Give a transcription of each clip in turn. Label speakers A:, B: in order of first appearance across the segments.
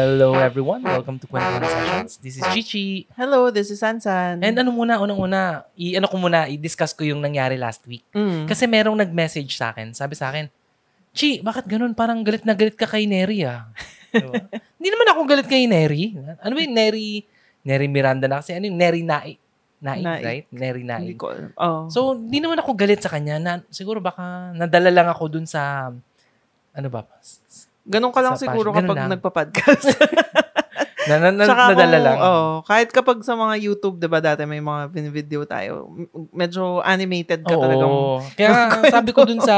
A: Hello everyone, welcome to Kwentuhan Sessions. This is Chichi.
B: Hello, this is Sansan.
A: And ano muna, unang-una, i-ano ko muna, i-discuss ko yung nangyari last week.
B: Mm.
A: Kasi merong nag-message sa akin, sabi sa akin, Chi, bakit ganun? Parang galit na galit ka kay Neri ah. Diba? Hindi naman ako galit kay Neri. Ano ba yung Neri? Neri Miranda na kasi. Ano yung Neri Nai? Nai,
B: Nai.
A: right? Neri Nai.
B: Hindi ko. Oh.
A: So, hindi naman ako galit sa kanya. Na, siguro baka nadala lang ako dun sa, ano ba?
B: Ganun ka lang
A: sa
B: siguro
A: passion.
B: Kapag
A: lang.
B: nagpa-podcast.
A: Na, na, na,
B: Tsaka
A: nadala
B: kung-
A: lang.
B: Oh, kahit kapag sa mga YouTube, 'di ba dati may mga video tayo, medyo animated ka talagang.
A: Oo. Kaya nga, sabi ko dun sa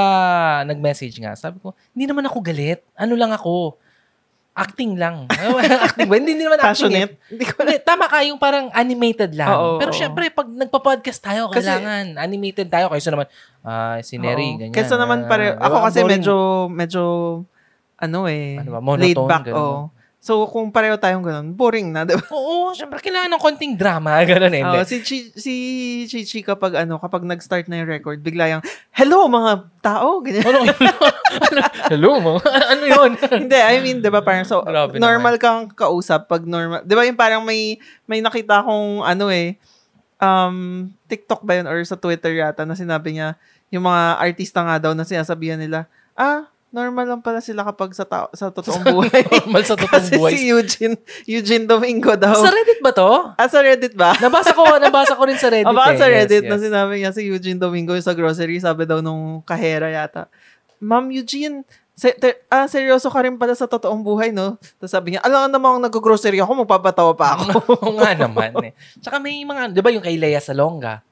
A: nag-message nga, sabi ko, hindi naman ako galit. Ano lang ako? Acting lang. acting ba? Hindi, hindi naman acting.
B: Passionate.
A: Eh.
B: Hindi
A: Hindi, tama ka yung parang animated lang.
B: Oo,
A: Pero
B: oo.
A: syempre, pag nagpa-podcast tayo,
B: Kasi-
A: kailangan animated tayo. Kaysa naman, ah, si Neri,
B: Oo.
A: ganyan.
B: Kesa naman pare,
A: Ah,
B: ako
A: diba?
B: kasi
A: Boring.
B: medyo medyo ano eh,
A: Ano ba, monotone,
B: laid back
A: ganun.
B: oh. So kung pareho tayong ganun, boring na, 'di ba?
A: Oo, syempre, kailangan ng konting drama. Ganun eh.
B: Oh, si Chi, si Chichi kapag ano, kapag nag-start na yung record, bigla yung, hello mga tao, ganyan.
A: Ano, ano, hello mo? ano yun?
B: Hindi, I mean, 'di ba parang so
A: Grabe
B: normal kang kausap pag normal. 'Di ba yung parang may may nakita akong ano eh um TikTok ba yun or sa Twitter yata na sinabi niya yung mga artista nga daw na sinasabihan nila, ah, normal lang pala sila kapag sa tao, sa totoong buhay.
A: Normal sa totoong
B: Kasi
A: buhay.
B: si Eugene, Eugene Domingo daw.
A: Sa Reddit ba to?
B: ah, sa Reddit ba?
A: Nabasa ko, nabasa ko rin sa Reddit.
B: O baka
A: eh.
B: sa
A: Yes,
B: Reddit na
A: yes.
B: sinabi niya si Eugene Domingo sa grocery, sabi daw nung kahera yata, Ma'am Eugene, se- te- ah, seryoso ka rin pala sa totoong buhay, no? Tapos sabi niya, alam namang nag-grocery ako, magpapatawa pa ako.
A: Oo nga naman eh. Tsaka may mga, di ba yung kay Lea Salonga?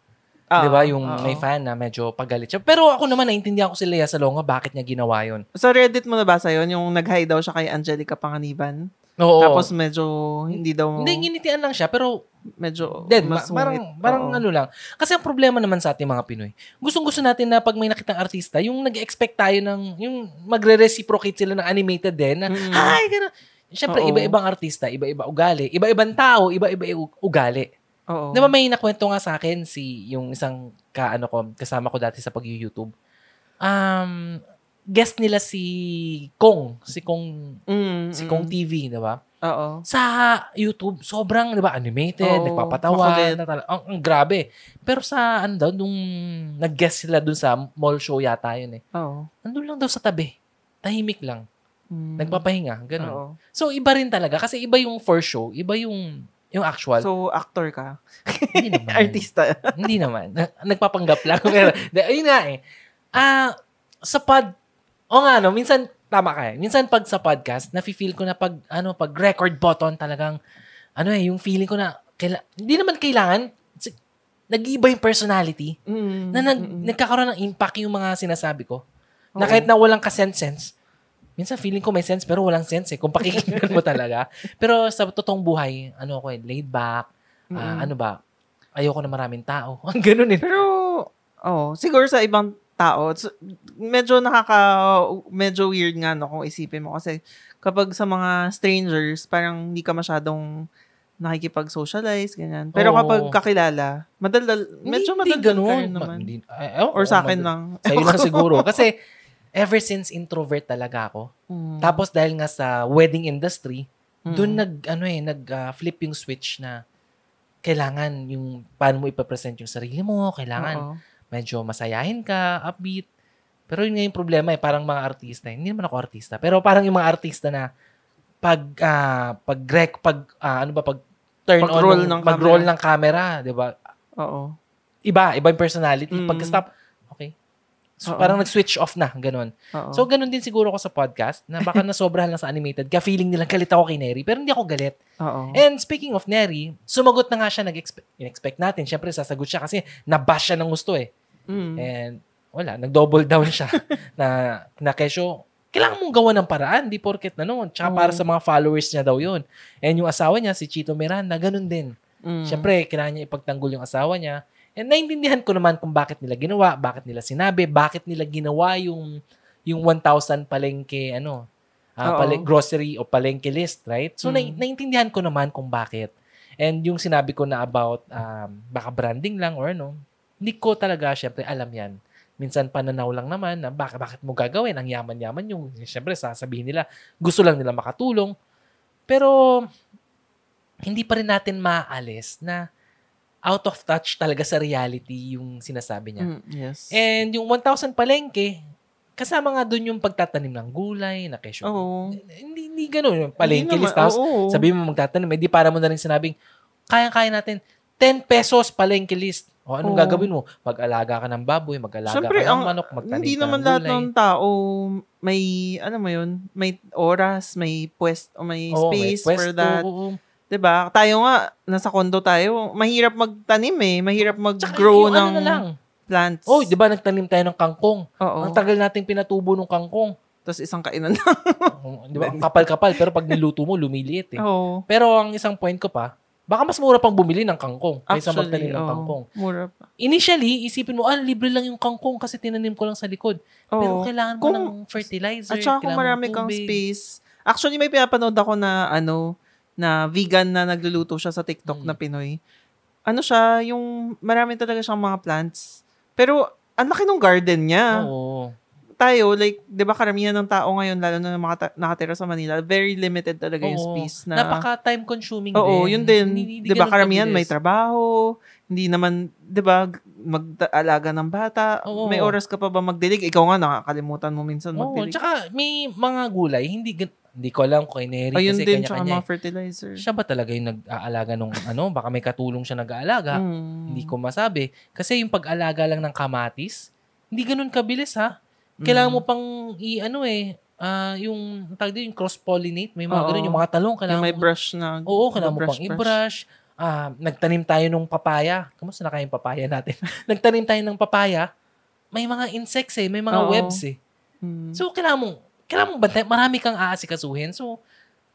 B: Ah,
A: di ba yung
B: oo.
A: may fan na medyo pagalit siya. Pero ako naman, naintindihan ko si Lea Salonga, bakit niya ginawa yun.
B: Sa Reddit mo nabasa yon yung nag-hi daw siya kay Angelica Panganiban.
A: Oo.
B: Tapos medyo hindi daw,
A: hindi, ginitian lang siya, pero
B: medyo
A: dead.
B: mas
A: parang,
B: sungit.
A: parang
B: Oo.
A: ano lang. Kasi ang problema naman sa ating mga Pinoy, gustong-gusto natin na pag may nakitang artista, yung nag-expect tayo ng, yung magre-reciprocate sila ng animated din, na,
B: Mm.
A: ay, gano'n. Siyempre, iba-ibang artista, iba-iba ugali, iba-ibang tao, iba-iba ugali.
B: Oo.
A: Di ba may nakwento nga sa akin si yung isang kaano ko, kasama ko dati sa pag-YouTube. Um, guest nila si Kong, si Kong,
B: Mm,
A: si
B: mm.
A: Kong TV, di ba?
B: Oo.
A: Sa YouTube, sobrang, di ba, animated,
B: Oo,
A: nagpapatawa, natala- ang, ang grabe. Pero sa, ano daw, nung nag-guest sila dun sa mall show yata yun eh.
B: Oo.
A: Nandun lang daw sa tabi. Tahimik lang.
B: Mm.
A: Nagpapahinga. Ganun.
B: Oo.
A: So, iba rin talaga. Kasi iba yung for show, iba yung yung actual.
B: So, actor ka.
A: Hindi naman.
B: Artista.
A: Hindi naman. Na- Nagpapanggap lang. Pero, ayun nga eh. Ah, sa pod, o nga no, minsan, tama ka eh. Minsan pag sa podcast, nafe-feel ko na pag, ano, pag record button talagang, ano eh, yung feeling ko na, kaila, hindi naman kailangan, nag-iiba yung personality,
B: Mm,
A: na nag,
B: mm,
A: nagkakaroon ng impact yung mga sinasabi ko. Na
B: Oo.
A: kahit na walang kasense-sense, minsan feeling ko may sense pero walang sense eh, kung pakikinggan mo talaga. Pero sa totoong buhay, ano ako eh, laid back, ah,
B: Mm.
A: ano ba, ayoko na maraming tao. Ang ganun eh.
B: Pero, oh, siguro sa ibang tao, medyo nakaka, medyo weird nga no kung isipin mo. Kasi kapag sa mga strangers, parang hindi ka masyadong nakikipag-socialize, ganyan. Pero
A: Oo.
B: kapag kakilala, madaldal, medyo madaldal
A: hindi ganun.
B: naman.
A: Ma- hindi, ay, ewan
B: Or
A: ko,
B: sa akin
A: madal-
B: lang.
A: Sa'yo lang siguro. Kasi, ever since introvert talaga ako.
B: Mm.
A: Tapos dahil nga sa wedding industry,
B: Mm.
A: doon nag, ano eh, nag-flip yung switch na kailangan yung, paano mo ipapresent yung sarili mo, kailangan
B: Oo.
A: medyo masayahin ka, upbeat. Pero yun nga yung problema eh, parang mga artista, hindi naman ako artista, pero parang yung mga artista na pag, ah, pag, rec, pag, ah, ano ba, pag turn on,
B: ng
A: mag-roll
B: camera.
A: ng camera, di ba?
B: Oo.
A: Iba, iba yung personality.
B: Mm.
A: Pagka-stop, okay. So,
B: Oo.
A: parang nag-switch off na, ganun.
B: Oo.
A: So, ganun din siguro ako sa podcast, na baka nasobrahan lang sa animated, ka feeling nila galit ako kay Neri, pero hindi ako galit.
B: Oo.
A: And speaking of Neri, sumagot na nga siya, nag-expect, in-expect natin. Siyempre, sasagot siya kasi nabash siya ng gusto eh.
B: Mm.
A: And wala, nag-double down siya na, na kesyo, kailangan mong gawa ng paraan, di porket na noon. Tsaka
B: Oo.
A: para sa mga followers niya daw yun. And yung asawa niya, si Chito Miranda, ganun din.
B: Mm.
A: Siyempre, kailangan niya ipagtanggol yung asawa niya. And naintindihan ko naman kung bakit nila ginawa, bakit nila sinabi, bakit nila ginawa yung yung 1,000 palengke, ano,
B: Oo.
A: pale- grocery o palengke list, right? So,
B: Mm.
A: naintindihan ko naman kung bakit. And yung sinabi ko na about um, baka branding lang or ano, hindi ko talaga syempre alam yan. Minsan pananaw lang naman na baka, bakit mo gagawin? Ang yaman-yaman yung, syempre sasabihin nila, gusto lang nila makatulong. Pero, hindi pa rin natin maaalis na out of touch talaga sa reality yung sinasabi niya.
B: Mm, yes.
A: And yung 1,000 palengke, kasama nga doon yung pagtatanim ng gulay, na kesyo.
B: Oo.
A: Hindi, hindi ganun. Palengke
B: Hindi
A: list.
B: oo.
A: sabi mo magtatanim, eh, di para mo na rin sinabing, kaya-kaya natin, 10 pesos palengke list. O anong
B: Oo.
A: gagawin mo? Mag-alaga ka ng baboy, mag-alaga
B: Siyempre,
A: ka ng manok, magtanim
B: Hindi
A: ka
B: naman
A: ng
B: lahat ng tao may, ano mo yun, may oras, may pwest, o may
A: Oo, may
B: space for
A: pwesto,
B: that.
A: oo.
B: 'Di ba? Tayo nga, nasa kondo tayo, mahirap magtanim eh. Mahirap mag-grow
A: yung
B: ng
A: ano na lang.
B: plants.
A: Oh, di ba nagtanim tayo ng kangkong?
B: Oo.
A: Ang tagal nating pinatubo ng kangkong.
B: Tapos isang kainan lang.
A: Di ba? Ang kapal-kapal, pero pag niluto mo, lumiliit eh.
B: Oo.
A: Pero ang isang point ko pa, baka mas mura pang bumili ng kangkong kaysa magtanim ng kangkong.
B: Mura pa.
A: Initially, isipin mo, ah, libre lang yung kangkong kasi tinanim ko lang sa likod. Pero
B: Oo.
A: kailangan mo
B: Kung-
A: ng fertilizer.
B: At saka kung marami
A: ng
B: kang space. Actually, may pinapanood ako na ano, na vegan na nagluluto siya sa TikTok
A: Mm.
B: na Pinoy. Ano siya, yung marami talaga siyang mga plants. Pero, ang laki ng garden niya.
A: Oo.
B: Tayo, like, di ba karamihan ng tao ngayon, lalo na mga nakatira sa Manila, very limited talaga yung
A: Oo.
B: space na...
A: Napaka-time consuming
B: Oo,
A: din.
B: yun din. 'Di ba karamihan may trabaho, hindi naman 'di ba mag-alaga ng bata.
A: Oo.
B: May oras ka pa ba magdilig? Ikaw nga nakakalimutan mo minsan
A: Oo,
B: magdilig.
A: tsaka may mga gulay, hindi hindi ko alam kay Neri
B: Ayun
A: kasi
B: din
A: kanya-kanya.
B: mga fertilizer.
A: Siya ba talaga yung nag-aalaga nung ano? Baka may katulong siya nag-aalaga.
B: Mm.
A: Hindi ko masabi. Kasi yung pag-alaga lang ng kamatis, hindi ganun kabilis ha. Kailangan
B: Mm.
A: mo pang i-ano eh, ah, yung tawag din, yung cross-pollinate. May mga
B: Oo.
A: ganun, yung mga talong.
B: Yung
A: Kailangan
B: may
A: mo-
B: brush na.
A: Oo, kailangan mo
B: brush,
A: pang i-brush. Ah, nagtanim tayo ng papaya. Kamusta na kaya yung papaya natin? nagtanim tayo ng papaya. May mga insects eh, may mga
B: Oo.
A: webs eh.
B: Mm.
A: So, kailangan mong, kailangan mong bantay. Marami kang aasikasuhin. So,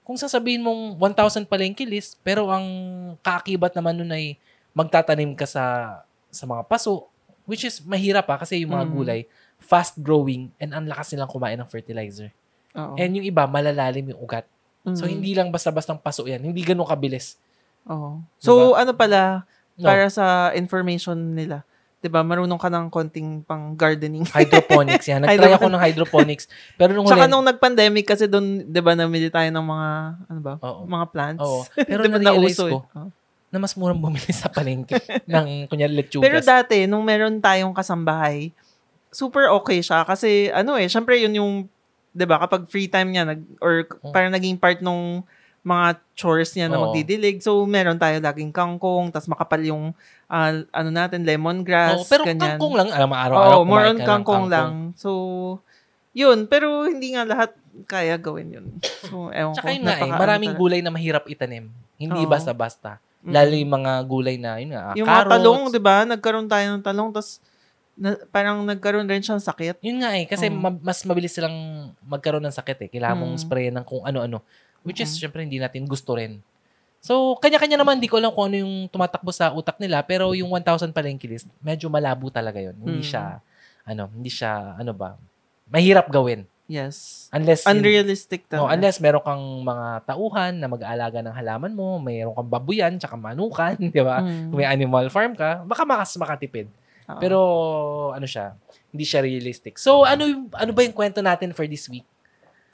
A: kung sasabihin mong 1,000 palengke list, pero ang kaakibat naman nun ay magtatanim ka sa sa mga paso, which is mahirap pa kasi yung mga
B: Mm.
A: gulay, fast growing and ang lakas nilang kumain ng fertilizer.
B: Oo.
A: And yung iba, malalalim yung ugat. So,
B: Mm.
A: hindi lang basta-bastang paso yan. Hindi ganun kabilis.
B: Oo. So, ano pala,
A: No.
B: para sa information nila, 'di ba marunong ka ng konting pang gardening.
A: Hydroponics yan. Nag-try ako ng hydroponics. Pero nung
B: Tsaka
A: huli,
B: nung nag-pandemic kasi doon, 'di ba, namili tayo ng mga ano ba?
A: Oo.
B: Mga plants.
A: Oo. Pero
B: 'Di ba,
A: na-realize
B: eh.
A: ko,
B: Oo.
A: na mas murang bumili sa palengke ng kunyari lechugas.
B: Pero dati, nung meron tayong kasambahay, super okay siya. Kasi, ano eh, syempre yun yung, di ba, kapag free time niya, nag, or
A: Oh.
B: parang naging part nung mga chores niya na
A: Oo.
B: magdidilig. So, meron tayo laging kangkong, tas makapal yung, ah, ano natin, lemongrass,
A: Oo, pero
B: ganyan.
A: kangkong lang, alam mo, araw-araw
B: Oo, more
A: kumain
B: on
A: ka ng
B: kangkong lang. So, yun. Pero hindi nga lahat kaya gawin yun. So, ewan
A: Tsaka
B: ko.
A: yun nga eh,
B: napaka-
A: maraming
B: ano
A: gulay na mahirap itanim. Hindi
B: Oo.
A: basta-basta.
B: Mm.
A: Lalo yung mga gulay na, yun nga, ah,
B: Yung mga
A: carrots.
B: talong, di ba? Nagkaroon tayo ng talong, tas na, parang nagkaroon rin siyang sakit.
A: Yun nga eh, kasi ma- mas mabilis silang magkaroon ng sakit eh. Kailangan mong
B: Mm.
A: sprayan ng kung ano-ano. Which is,
B: Mm.
A: syempre, hindi natin gusto rin. So, kanya-kanya naman, di ko alam kung ano yung tumatakbo sa utak nila, pero yung 1,000 palengke list, medyo malabo talaga yun. Hindi
B: Mm.
A: siya, ano, hindi siya, ano ba, mahirap gawin.
B: Yes.
A: Unless,
B: Unrealistic talaga.
A: unless meron kang mga tauhan na mag-aalaga ng halaman mo, mayroon kang babuyan, tsaka manukan, di ba?
B: Mm.
A: Kung may animal farm ka, baka makas makatipid.
B: Oo.
A: Pero ano siya, hindi siya realistic. So ano ano ba yung kwento natin for this week?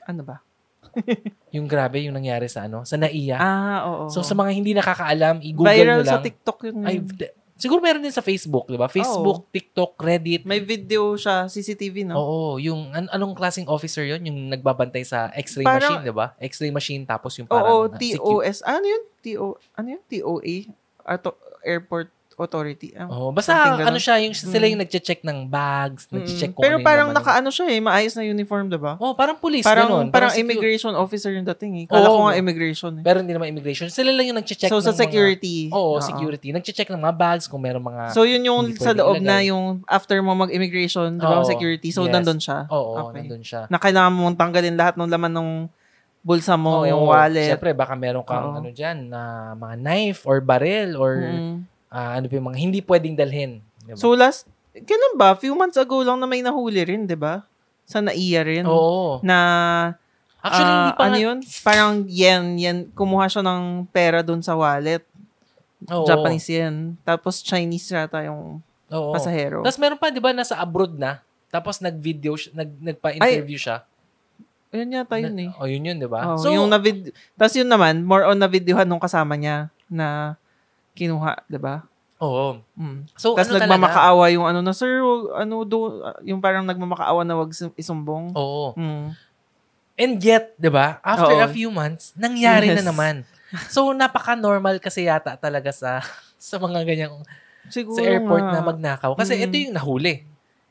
B: ano ba?
A: Yung grabe yung nangyari sa ano, sa NAIA.
B: Ah, oo.
A: So sa mga hindi nakakaalam, i-google
B: Viral
A: nyo lang.
B: sa TikTok yun.
A: Ay, d- siguro meron din sa Facebook, di ba? Facebook, TikTok, Reddit.
B: May video siya, CCTV, no?
A: Oo, yung an- anong klaseng officer yon Yung nagbabantay sa x-ray
B: Parang-
A: machine, di ba? X-ray machine tapos yung
B: Oo,
A: parang ah, secu-
B: TOS. Ano yun? TO, ano yun? TOA? Ato, Airport Authority. Ah,
A: Oo, basta ano siya, yung sila
B: Mm.
A: yung nagche-check ng bags,
B: Mm-mm.
A: nagche-check kung
B: Pero
A: ano
B: parang nakaano siya eh, maayos na uniform, diba?
A: Oh, parang police,
B: Parang,
A: ganun.
B: parang,
A: secu-
B: immigration officer yung dating eh. Kala
A: Oo.
B: ko nga immigration eh.
A: Pero hindi naman immigration. Sila lang yung nagche-check
B: So,
A: ng
B: sa
A: mga-
B: security.
A: Oo,
B: Oo.
A: security. Nagche-check ng mga bags kung meron mga...
B: So, yun yung sa loob na yung after mo mag-immigration, di ba,
A: Oo.
B: security. So,
A: Yes.
B: nandun siya.
A: oo,
B: okay.
A: nandun siya.
B: Na kailangan mong tanggalin lahat ng laman ng bulsa mo,
A: Oo,
B: yung wallet.
A: Siyempre, baka meron kang
B: Oo.
A: ano dyan, na mga knife or barrel or
B: Mm.
A: Ah, ano pa yung mga hindi pwedeng dalhin. Diba?
B: So, last, kailan ba? Few months ago lang na may nahuli rin, di ba? Sa NAIA rin.
A: Oo.
B: Na,
A: Actually,
B: ah,
A: hindi pa
B: ano
A: nga-
B: yun? Parang yen, yen. Kumuha siya ng pera dun sa wallet.
A: Oo.
B: Japanese yen. Tapos Chinese yata yung
A: Oo.
B: pasahero.
A: Tapos meron pa, di ba, nasa abroad na. Tapos nag-video, nag, nagpa-interview siya.
B: Ayun yata yun eh.
A: O, yun yun, di ba?
B: Oh, yung na vid- Tapos yun naman, more on na videohan nung kasama niya na kinuha, di ba?
A: oo.
B: Mm.
A: So,
B: Tapos
A: ano talaga?
B: nagmamakaawa yung ano na, sir, wag- ano do, yung parang nagmamakaawa na wag sum- isumbong.
A: Oo.
B: Mm.
A: And yet, di ba, after
B: Oo.
A: a few months, nangyari
B: Yes.
A: na naman. So, napaka-normal kasi yata talaga sa sa mga ganyang
B: Siguro
A: sa airport
B: nga.
A: na magnakaw. Kasi
B: Mm.
A: ito yung nahuli.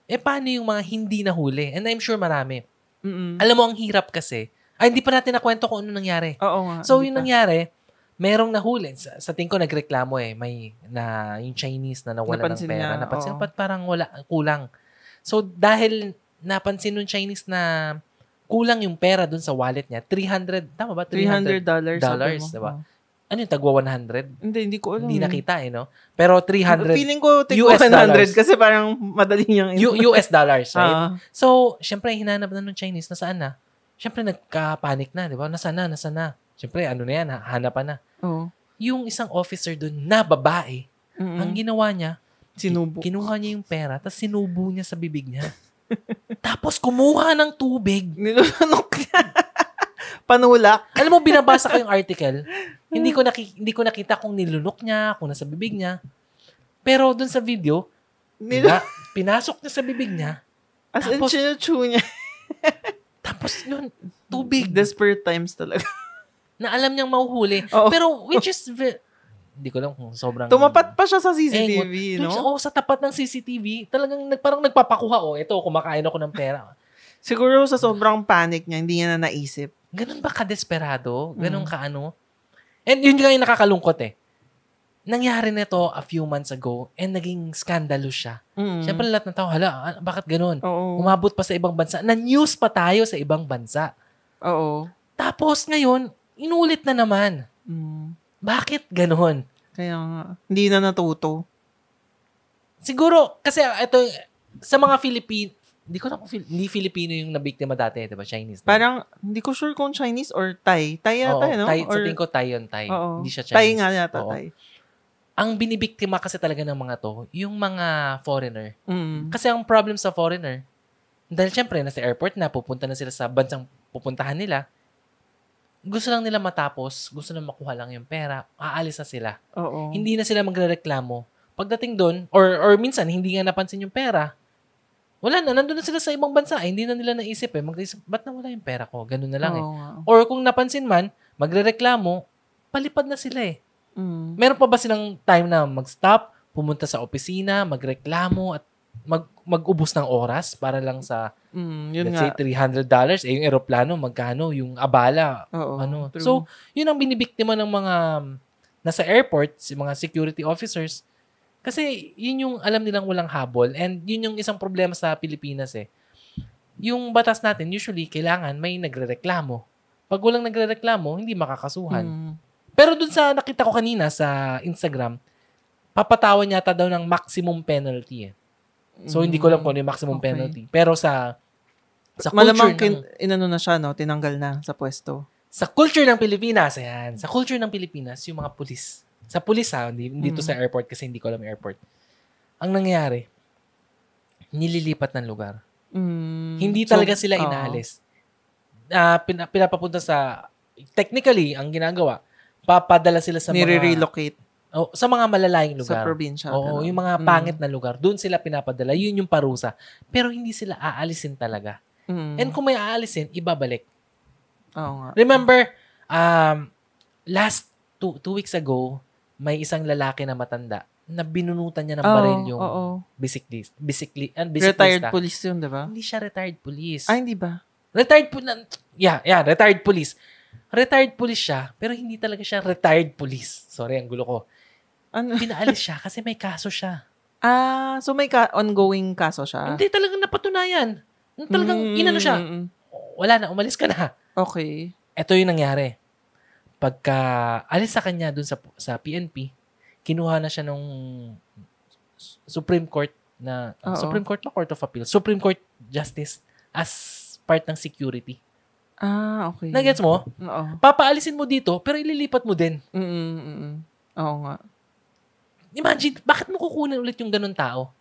A: Eh, paano yung mga hindi nahuli? And I'm sure marami.
B: Mm-mm.
A: Alam mo, ang hirap kasi. Ay, hindi pa natin nakwento kung ano nangyari.
B: Oo nga.
A: So, yung
B: pa.
A: nangyari, merong nahuli. Sa, sa tingin ko, nagreklamo eh. May, na, yung Chinese na nawala
B: Napansin
A: ng pera.
B: niya,
A: napansin, ba't parang wala, kulang. So, dahil napansin nung Chinese na kulang yung pera dun sa wallet niya, 300, tama ba?
B: $300 dollars.
A: dollars, diba? Ano yung tagwa 100?
B: Hindi, hindi ko alam.
A: Hindi
B: eh.
A: nakita eh, no? Pero 300
B: Feeling ko, tigwa
A: US
B: 100
A: dollars.
B: kasi parang madali niyang...
A: U- US dollars, right?
B: Ah,
A: So, syempre, hinanap na nung Chinese, nasaan na? Syempre, nagka-panic na, di ba? Nasaan na, nasaan na? Syempre, ano na yan, ha- hanapan na.
B: Oo.
A: Yung isang officer dun na babae,
B: Mm-mm.
A: ang ginawa niya,
B: Sinubo.
A: kinuha niya yung pera, tapos sinubo niya sa bibig niya. tapos kumuha ng tubig.
B: Nilulunok niya. Panulak.
A: Alam mo, binabasa ko yung article, hindi ko, naki, hindi ko nakita kung nilunok niya, kung nasa bibig niya. Pero dun sa video,
B: Nil-
A: pina, pinasok niya sa bibig niya,
B: As in,
A: Tapos-
B: chinechew niya.
A: tapos yun, tubig.
B: Desperate times talaga.
A: Na alam niyang mahuhuli.
B: Oo.
A: Pero which is ve- hindi ko alam kung sobrang
B: Tumapat pa siya sa CCTV,
A: sa-
B: no?
A: oh, sa tapat ng CCTV, talagang nag, parang nagpapakuha, oh, ito, kumakain ako ng pera.
B: Siguro sa sobrang panic niya, hindi niya na naisip.
A: Ganun ba ka-desperado? Ganun
B: Mm.
A: ka ano? And yun nga yung nakakalungkot eh. Nangyari na to a few months ago and naging scandalous siya.
B: Mm.
A: Siyempre lahat ng tao, hala, ah, bakit ganun?
B: Oo.
A: Umabot pa sa ibang bansa. Na-news pa tayo sa ibang bansa.
B: Oo.
A: Tapos ngayon, inulit na naman.
B: Mm.
A: Bakit ganun?
B: Kaya nga, hindi na natuto.
A: Siguro, kasi ito, sa mga Filipino, hindi ko na kung hindi Filipino yung nabiktima dati, di ba? Chinese.
B: Parang, hindi ko sure kung Chinese or Thai. Thai
A: Oo,
B: yata, no?
A: Thai,
B: or,
A: sa tingin ko Thai yun, Thai.
B: Oo.
A: Hindi siya Chinese.
B: Thai nga yata,
A: Oo.
B: Thai.
A: Ang binibiktima kasi talaga ng mga to, yung mga foreigner.
B: Mm.
A: Kasi ang problem sa foreigner, dahil syempre, nasa airport na, pupunta na sila sa bansang pupuntahan nila, gusto lang nila matapos, gusto lang makuha lang yung pera, aalis na sila.
B: Oo.
A: Hindi na sila magrereklamo. Pagdating doon, or, or minsan, hindi nga napansin yung pera, wala na, nandun na sila sa ibang bansa. Eh, hindi na nila naisip eh. Mag-isip, ba't nawala yung pera ko? Ganun na lang eh.
B: Oo nga.
A: Or kung napansin man, magrereklamo, palipad na sila eh.
B: Mm.
A: Meron pa ba silang time na mag-stop, pumunta sa opisina, magreklamo, at mag mag-ubos ng oras para lang sa,
B: Mm, yun
A: let's
B: nga.
A: say, $300. Eh, yung eroplano, magkano? Yung abala,
B: Oo,
A: ano.
B: true.
A: So, yun ang binibiktima ng mga nasa airport, si mga security officers. Kasi yun yung alam nilang walang habol and yun yung isang problema sa Pilipinas eh. Yung batas natin, usually, kailangan may nagrereklamo. Pag walang nagrereklamo, hindi makakasuhan.
B: Mm.
A: Pero dun sa nakita ko kanina sa Instagram, papatawan yata daw ng maximum penalty eh. So, hindi ko alam kung ano yung maximum
B: Okay.
A: penalty. Pero sa sa
B: Malamang
A: culture ng,
B: kin- inano na siya, no? Tinanggal na sa pwesto.
A: sa culture ng Pilipinas, ayan, sa culture ng Pilipinas, yung mga pulis. Sa pulis ha, hindi, dito
B: Mm.
A: sa airport kasi hindi ko alam yung airport. Ang nangyayari, nililipat ng lugar.
B: Mm.
A: Hindi
B: So,
A: talaga sila
B: oo.
A: inaalis. Ah, pina- pinapapunta sa, technically, ang ginagawa, papadala sila sa mga,
B: Nire-relocate
A: oh, sa mga malalayong
B: sa
A: lugar.
B: probinsya.
A: Oo,
B: ganun.
A: yung mga
B: Mm.
A: pangit na lugar, doon sila pinapadala. Yun yung parusa. Pero hindi sila aalisin talaga.
B: Mm.
A: And kung may aalisin, ibabalik.
B: Oo nga.
A: Remember, um, last two, two weeks ago, may isang lalaki na matanda na binunutan niya ng
B: Oo,
A: baril yung
B: oo.
A: bisiklist. Bisikli, and
B: Retired
A: bisiklista.
B: police yun, di ba?
A: Hindi siya retired police.
B: Ah, hindi ba?
A: Retired police. Yeah, yeah, retired police. Retired police siya, pero hindi talaga siya retired police. Sorry, ang gulo ko.
B: Ano?
A: Pinaalis siya kasi may kaso siya.
B: Ah, so may ka- ongoing kaso siya?
A: Hindi talagang napatunayan. Talagang
B: Mm,
A: inano siya.
B: mm.
A: Wala na, umalis ka na.
B: Okay.
A: Ito yung nangyari. Pagka alis sa kanya dun sa sa PNP, kinuha na siya nung Supreme Court na
B: Oo.
A: Supreme Court na Court of Appeal, Supreme Court Justice as part ng security.
B: Ah, okay.
A: Nagets mo?
B: Oo.
A: Papaalisin mo dito pero ililipat mo din.
B: Mm, mm, mm. Oo nga.
A: Imagine, bakit mo kukunin ulit yung ganun tao?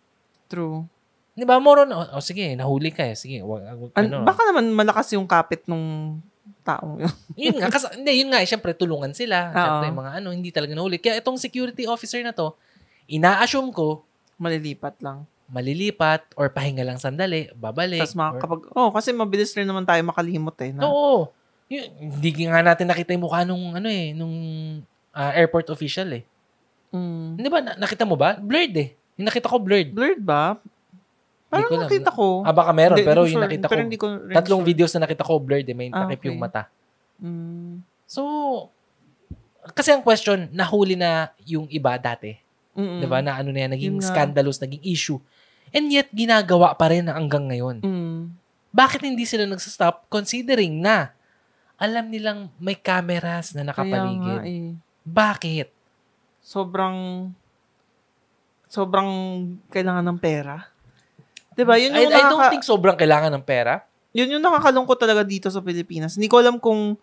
B: True.
A: Di ba, more on, oh, oh, sige, nahuli ka eh. Sige, wag, wag-
B: An-
A: ano.
B: baka naman malakas yung kapit nung taong yun.
A: yun nga, kasi, hindi, yun nga, eh, syempre, tulungan sila. Syempre, yung mga ano, hindi talaga nahuli. Kaya itong security officer na to, ina-assume ko,
B: Malilipat lang.
A: malilipat or pahinga lang sandali, babalik.
B: Tapos mga
A: or-
B: kapag, oh, kasi mabilis rin naman tayo makalimot eh. Na,
A: Oo. Yun, hindi nga natin nakita yung mukha nung, ano eh, nung ah, airport official eh.
B: Mm.
A: Hindi ba, na- nakita mo ba? Blurred eh. Yung nakita ko blurred.
B: Blurred ba? Parang
A: ko
B: nakita ko.
A: Ah, baka meron,
B: Hindi,
A: pero
B: hindi
A: yung
B: sure.
A: nakita ko,
B: Pero hindi ko rin
A: tatlong
B: sure.
A: videos na nakita ko blurred eh. May
B: Ah,
A: takip yung
B: okay.
A: mata.
B: Mm.
A: So, kasi ang question, nahuli na yung iba dati.
B: Mm-mm.
A: 'Di ba? Na ano na yan, naging
B: Yun
A: scandalous, naging issue. And yet, ginagawa pa rin hanggang ngayon.
B: Mm.
A: Bakit hindi sila nagsastop considering na alam nilang may cameras na
B: Kaya nga
A: nakapaligid?
B: eh.
A: Bakit?
B: Sobrang, sobrang kailangan ng pera. 'Di ba? Yun
A: I,
B: yung
A: I don't
B: nakaka-
A: think sobrang kailangan ng pera.
B: yun yung nakakalungkot talaga dito sa Pilipinas. Hindi ko alam kung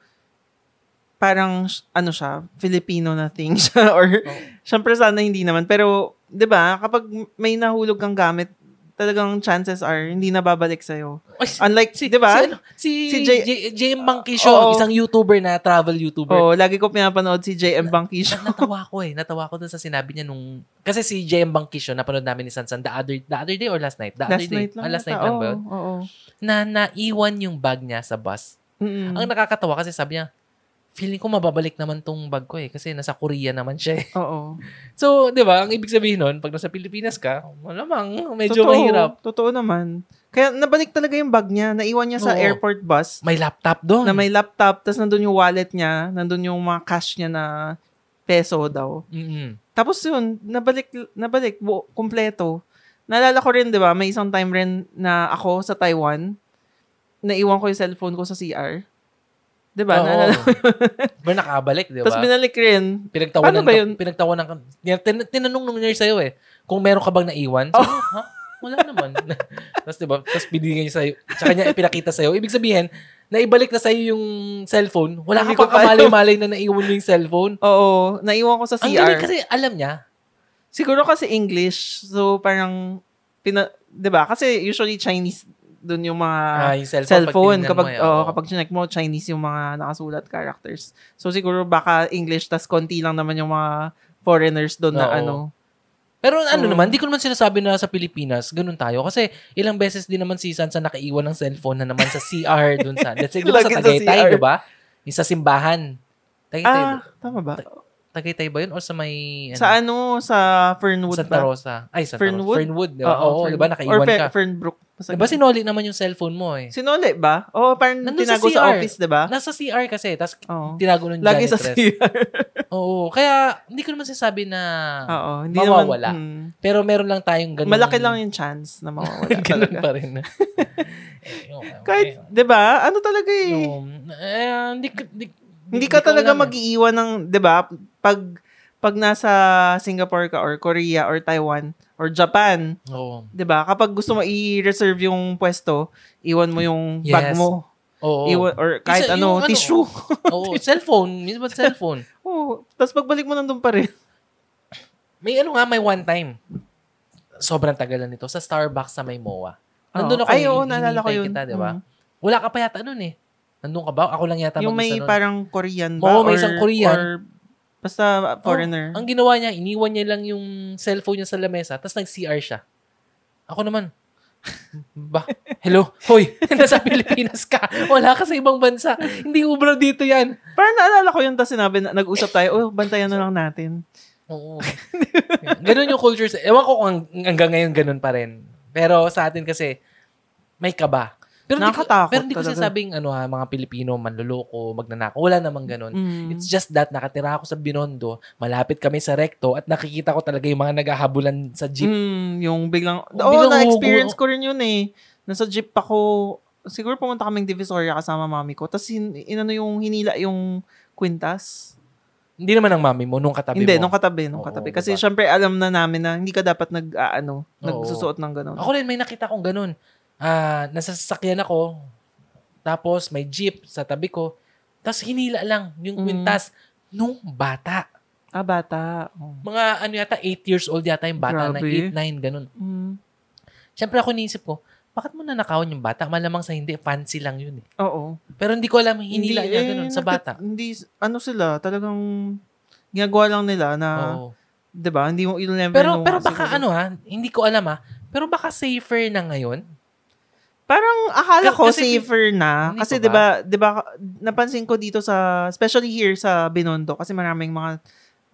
B: parang ano siya, Filipino na thing siya or
A: Oh.
B: syempre sana hindi naman. Pero 'di ba, kapag may nahulog kang gamit, talagang chances are hindi na babalik sa
A: Ay,
B: Unlike, 'di ba?
A: Si, ano, si,
B: Si
A: J,
B: J-
A: JM Bangkisyo,
B: Oo.
A: isang YouTuber na travel YouTuber.
B: Oh, lagi ko pinapanood si JM Bangkisyo.
A: Na- natawa ko eh. Natawa ko dun sa sinabi niya nung... Kasi si JM Bangkisyo, napanood namin ni Sansan the other, the other day or last night? The other
B: last
A: day.
B: night lang.
A: Ah, last night lang ba?
B: Oo, oo.
A: Na naiwan yung bag niya sa bus.
B: Mm-mm.
A: Ang nakakatawa kasi sabi niya, feeling ko mababalik naman tong bag ko eh. Kasi nasa Korea naman siya eh.
B: Oo.
A: So, di ba, ang ibig sabihin nun, pag nasa Pilipinas ka, malamang, medyo
B: Totoo,
A: mahirap.
B: Totoo naman. Kaya nabalik talaga yung bag niya. Naiwan niya sa
A: Oo.
B: airport bus
A: May laptop doon.
B: na may laptop, tapos nandun yung wallet niya, nandun yung mga cash niya na peso daw.
A: Mm-mm.
B: Tapos yun, nabalik, nabalik, bu- kumpleto. Naalala ko rin, di ba, may isang time rin na ako sa Taiwan, naiwan ko yung cellphone ko sa CR. Di ba?
A: Oo.
B: Ko.
A: Ba nakabalik, di ba?
B: Tapos binalik rin.
A: Pinagtawanan
B: Paano ba
A: ka,
B: yun?
A: pinagtawanan ka. Tin- tin- tinanong nung nurse sa'yo eh, kung meron ka bang naiwan?
B: Oh.
A: Sabi mo, ha? Wala naman. Tapos diba, tapos binigyan niya sa'yo, tsaka niya ipinakita sa'yo. Ibig sabihin, naibalik na sa'yo yung cellphone, wala
B: Hindi
A: ka pa kamalay-malay na naiwan mo yung cellphone.
B: Oo, naiwan ko sa
A: Ang
B: CR.
A: galing kasi alam niya.
B: Siguro kasi English, so parang, pina, di ba? Kasi usually Chinese doon yung mga
A: Ah, yung cellphone.
B: cellphone. Kapag,
A: mo,
B: oh, kapag chinek mo, Chinese yung mga nakasulat characters. So siguro baka English, tas konti lang naman yung mga foreigners doon na ano.
A: Pero ano
B: Oo.
A: naman, di ko naman sinasabi na sa Pilipinas, ganun tayo. Kasi ilang beses din naman si Sansa nakaiwan ng cellphone na naman sa CR dun sa, let's say, ba sa Tagaytay, di ba? Yung sa simbahan. Tagaytay,
B: Ah, tama ba?
A: Tagaytay ba yun? O sa may...
B: Sa ano, sa Fernwood
A: Santa
B: ba?
A: Rosa. Ay, Santa
B: Fernwood?
A: Rosa. Fernwood, di ba? Oo,
B: Fern-
A: di ba? Nakaiwan
B: Or Fe-
A: ka.
B: Fernbrook. Basta
A: Di ba
B: ganun.
A: sinoli naman yung cellphone mo eh?
B: Sinole ba? Oo, parang
A: Nandun sa
B: tinago sa,
A: CR.
B: office, di ba?
A: Nasa CR kasi, tapos
B: Oo.
A: tinago ng
B: Lagi sa. CR.
A: Oo, kaya hindi ko naman sinasabi na
B: Oo, hindi
A: Mawawala.
B: naman. mm.
A: pero meron lang tayong ganun.
B: Malaki lang yung chance na mawawala
A: ganun
B: talaga.
A: pa rin. Eh, yung-
B: Kahit, di ba? Ano talaga eh.
A: yung, eh, hindi, hindi,
B: Hindi ka talaga
A: eh.
B: mag-iiwan ng, 'di ba? Pag pag nasa Singapore ka or Korea or Taiwan or Japan,
A: Oo.
B: 'di ba? Kapag gusto mo i-reserve yung pwesto, iwan mo yung bag
A: Yes.
B: mo.
A: Oo.
B: Iwan, or kahit
A: Isa-
B: ano,
A: yung ano,
B: tissue.
A: Oo, cellphone. Mismo cellphone.
B: Oo. Tapos pagbalik mo nandun pa rin.
A: May ano nga, may one time. Sobrang tagalan nito. Sa Starbucks sa may MOA. Nandun ako.
B: Ay, oo,
A: hin-
B: naalala ko yun.
A: Kita, di ba?
B: Mm.
A: Wala ka pa yata nun eh. Nandun ka ba? Ako lang yata
B: Yung may
A: mag-isa nun.
B: parang Korean ba?
A: Oo, may
B: Or-
A: isang Korean.
B: Or basta foreigner.
A: Oh, ang ginawa niya, iniwan niya lang yung cellphone niya sa lamesa, tapos nag-CR siya. Ako naman, ba? Hello? Hoy, nasa Pilipinas ka. Wala ka sa ibang bansa. Hindi ubra dito yan.
B: Parang naalala ko yun, tapos sinabi, na, nag-usap tayo, oh, bantayan na lang natin.
A: Oo. ganun yung culture. Ewan ko kung hang- hanggang ngayon ganun pa rin. Pero sa atin kasi, may kaba. Pero hindi ko, pero hindi ko sinasabing ano, ha, mga Pilipino, manluloko, magnanakaw. Wala namang ganun.
B: Mm.
A: It's just that nakatira ako sa Binondo, malapit kami sa recto at nakikita ko talaga yung mga naghahabulan sa jeep.
B: Mm, yung biglang,
A: Oh, biglang
B: na-experience ko rin yun eh. Nasa jeep ako, siguro pumunta kaming Divisoria kasama mami ko. Tapos hin, inano yung hinila yung kwintas.
A: Hindi naman ang mami mo, nung katabi
B: hindi,
A: mo.
B: nung katabi, nung
A: Oo,
B: katabi.
A: diba?
B: Kasi syempre alam na namin na hindi ka dapat nag, ah, ano,
A: Oo.
B: nagsusuot ng ganun.
A: Ako rin, may nakita kong ganun. Ah, nasa sasakyan ako, tapos may jeep sa tabi ko, tapos hinila lang yung
B: Mm.
A: kwintas nung bata.
B: Ah, bata. Oh.
A: Mga ano yata, 8 years old yata yung bata na
B: Grabe.
A: 8, 9, ganun.
B: Mm.
A: Siyempre ako niisip ko, bakit mo nanakawan yung bata? Malamang sa hindi, fancy lang yun eh.
B: Oo.
A: Pero hindi ko alam, hinila
B: Hindi,
A: niya
B: eh,
A: ganun sa bata.
B: Hindi, ano sila, talagang ginagawa lang nila na,
A: Oo.
B: 'di ba? Hindi mo never
A: Pero pero baka
B: kasi-
A: ano ha, hindi ko alam ha. Pero baka safer na ngayon.
B: Parang akala
A: Ka-
B: ko
A: kasi-
B: safer na kasi 'di ba 'di ba napansin ko dito sa especially here sa Binondo kasi maraming mga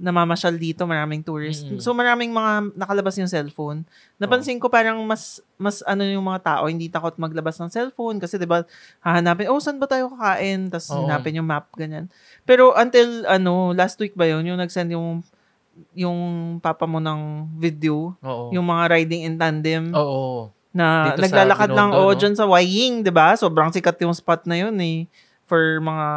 B: namamasyal dito, maraming tourist.
A: Mm.
B: So maraming mga nakalabas yung cellphone. Napansin ko parang mas mas ano yung mga tao hindi takot maglabas ng cellphone kasi 'di ba hahanapin, oh saan ba tayo kakain? Tapos
A: Oo.
B: hanapin yung map ganyan. Pero until ano last week ba yun yung nagsend yung yung papa mo ng video,
A: Oo.
B: yung mga riding in tandem
A: Oo.
B: Na
A: Dito sa
B: naglalakad lang
A: Binondo,
B: o
A: no?
B: dyan sa Waying, 'di ba? Sobrang sikat yung spot na yun eh for mga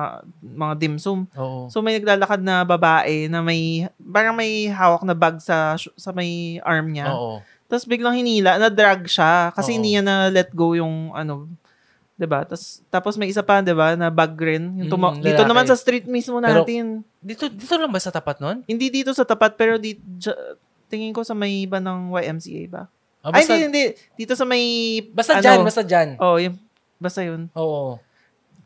B: mga dimsum.
A: Oo.
B: So may naglalakad na babae na may parang may hawak na bag sa sa may arm niya.
A: Oo.
B: Tapos biglang hinila, na drag siya kasi
A: Oo.
B: hindi niya na let go yung ano 'di ba? Tapos tapos may isa pa 'di ba na bag rin. Yung tuma-
A: Mm,
B: dito naman sa street mismo
A: Pero-
B: natin.
A: Dito dito lang ba sa tapat nun?
B: hindi dito sa tapat pero di, tingin ko sa may iba ng YMCA ba?
A: Ah,
B: Ay,
A: basta,
B: hindi, hindi. Dito sa may...
A: basta
B: ano,
A: dyan, basta dyan.
B: Oh, yung, basta yun.
A: Oo.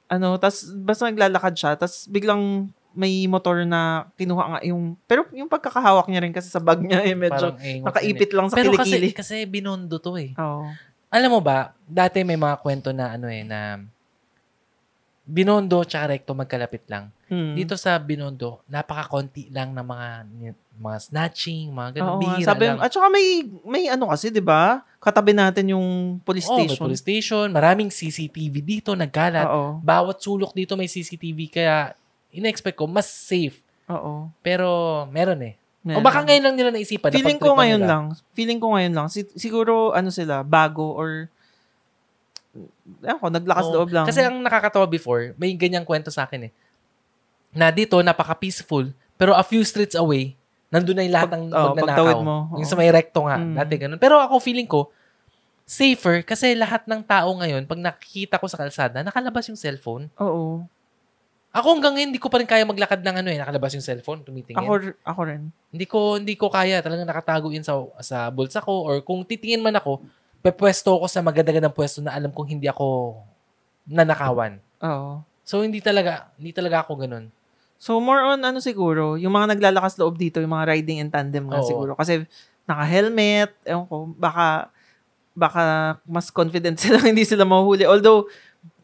B: Ano, tas basta naglalakad siya, tas biglang may motor na kinuha nga yung... Pero yung pagkakahawak niya rin kasi sa bag niya, eh, medyo
A: Parang ingot
B: nakaipit lang
A: yun eh.
B: sa
A: Pero kasi,
B: kilikili.
A: kasi binondo to eh.
B: Oo.
A: Alam mo ba, dati may mga kwento na ano eh, na binondo tsaka recto magkalapit lang.
B: Hmm.
A: Dito sa binondo, napaka-konti lang ng mga mga snatching, mga ganun.
B: Oo
A: bihira
B: sabi,
A: lang.
B: at saka may, may ano kasi, di ba? Katabi natin yung police
A: Oo,
B: station.
A: police station. Maraming CCTV dito, nagkalat.
B: Oo.
A: Bawat sulok dito may CCTV, kaya ina-expect ko, mas safe.
B: Oo.
A: Pero, meron eh. O
B: Meron.
A: baka ngayon lang nila naisipan. na
B: Feeling ko
A: pagtripan
B: ngayon
A: nila.
B: lang. Feeling ko ngayon lang. Si- siguro, ano sila, bago or... Ewan ko, naglakas
A: Oo.
B: loob lang.
A: Kasi ang nakakatawa before, may ganyang kwento sa akin eh. Na dito, napaka-peaceful, pero a few streets away, nandun na yung lahat ng
B: Pag-
A: magnanakaw.
B: pagtawid mo,
A: Yung sa may recto nga,
B: Mm.
A: dati ganun. Pero ako feeling ko, safer kasi lahat ng tao ngayon, pag nakikita ko sa kalsada, nakalabas yung cellphone.
B: Oo.
A: Ako hanggang ngayon, hindi ko pa rin kaya maglakad ng ano eh, nakalabas yung cellphone, tumitingin.
B: Ako, ako rin.
A: Hindi ko hindi ko kaya, talagang nakatago yun sa sa bulsa ko or kung titingin man ako, pepwesto ako sa magandang pwesto na alam kong hindi ako nanakawan.
B: Oo.
A: So hindi talaga, hindi talaga ako ganun.
B: So, more on ano siguro, yung mga naglalakas loob dito, yung mga riding in tandem nga
A: Oo.
B: siguro. Kasi naka-helmet, ewan ko, baka, baka mas confident sila, hindi sila mahuhuli. Although,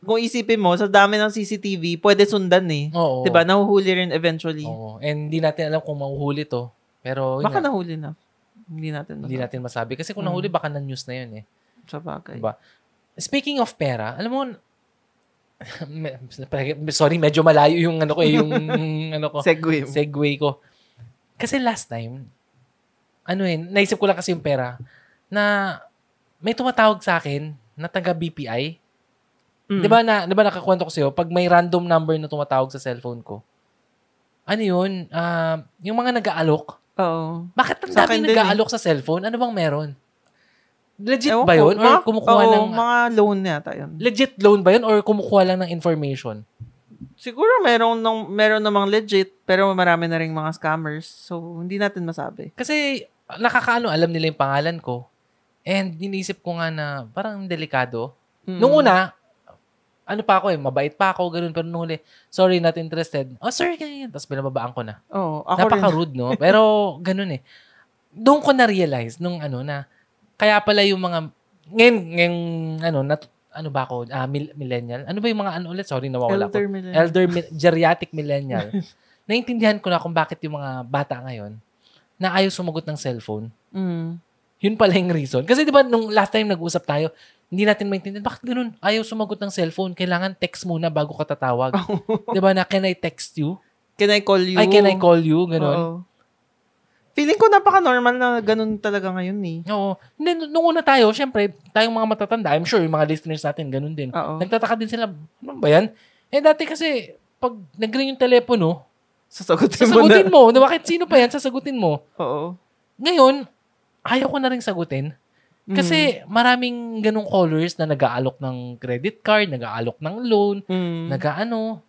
B: kung isipin mo, sa dami ng CCTV, pwede sundan eh.
A: Oo.
B: 'Di ba Nahuhuli rin eventually.
A: Oo. And hindi natin alam kung mahuhuli to. Pero yun
B: Baka
A: nga,
B: nahuli na. Hindi natin
A: hindi natin masabi. Kasi kung
B: Mm.
A: nahuli, baka na-news na yun eh.
B: Sa bagay.
A: Diba? Speaking of pera, alam mo, sorry, medyo malayo yung ano ko eh, yung ano ko,
B: Segway
A: segue ko. Kasi last time, ano eh, naisip ko lang kasi yung pera, na may tumatawag sa akin na taga BPI.
B: Mm.
A: Di ba na, di ba nakakwento ko sa'yo, pag may random number na tumatawag sa cellphone ko, ano yun, ah, yung mga nag-aalok,
B: Oo.
A: bakit ang
B: Sa
A: dami
B: eh.
A: nag-aalok sa cellphone? Ano bang meron? Legit
B: Ewan
A: ba
B: ko,
A: yun? Or
B: mga-
A: kumukuha
B: oo,
A: ng...
B: mga loan yata yun.
A: Legit loan ba yun? Or kumukuha lang ng information?
B: Siguro meron nung meron namang legit pero marami na ring mga scammers. So hindi natin masabi.
A: Kasi nakakaano, alam nila yung pangalan ko. And iniisip ko nga na parang delikado.
B: Mm.
A: Nung una, ano pa ako eh, mabait pa ako, ganun. Pero nung huli, sorry, not interested. Oh, sorry, ganyan. Tapos binababaan ko na.
B: Oo, ako rin.
A: Napaka-rude, no? Pero ganun eh. Doon ko na-realize nung ano na, kaya pala yung mga, ngayon, ngayon, ano, nat, ano ba ako, mil- millennial? Ano ba yung mga ano ulit? Sorry, nawawala ko.
B: Elder millennial.
A: Elder, mi- geriatric millennial. Naintindihan ko na kung bakit yung mga bata ngayon na ayaw sumagot ng cellphone.
B: Mm.
A: Yun pala yung reason. Kasi di ba nung last time nag-usap tayo, hindi natin maintindihan, bakit ganun? Ayaw sumagot ng cellphone. Kailangan text muna bago ka tatawag. di ba na, can I text you?
B: Can I call you?
A: Ay, can I call you? Ganun.
B: Oo. Feeling ko napaka-normal na ganun talaga ngayon eh.
A: Oo. Hindi, nung una tayo, syempre, tayong mga matatanda, I'm sure yung mga listeners natin, ganun din.
B: Oo.
A: Nagtataka din sila, ano ba yan? Eh, dati kasi, pag nag-ring yung telepono,
B: Sasagutin,
A: sasagutin
B: mo
A: mo. Na bakit sino pa yan? Sasagutin mo.
B: Oo.
A: Ngayon, ayaw ko na rin sagutin.
B: Mm.
A: Kasi maraming ganong callers na nag-aalok ng credit card, nag-aalok ng loan,
B: Mm.
A: nag-ano.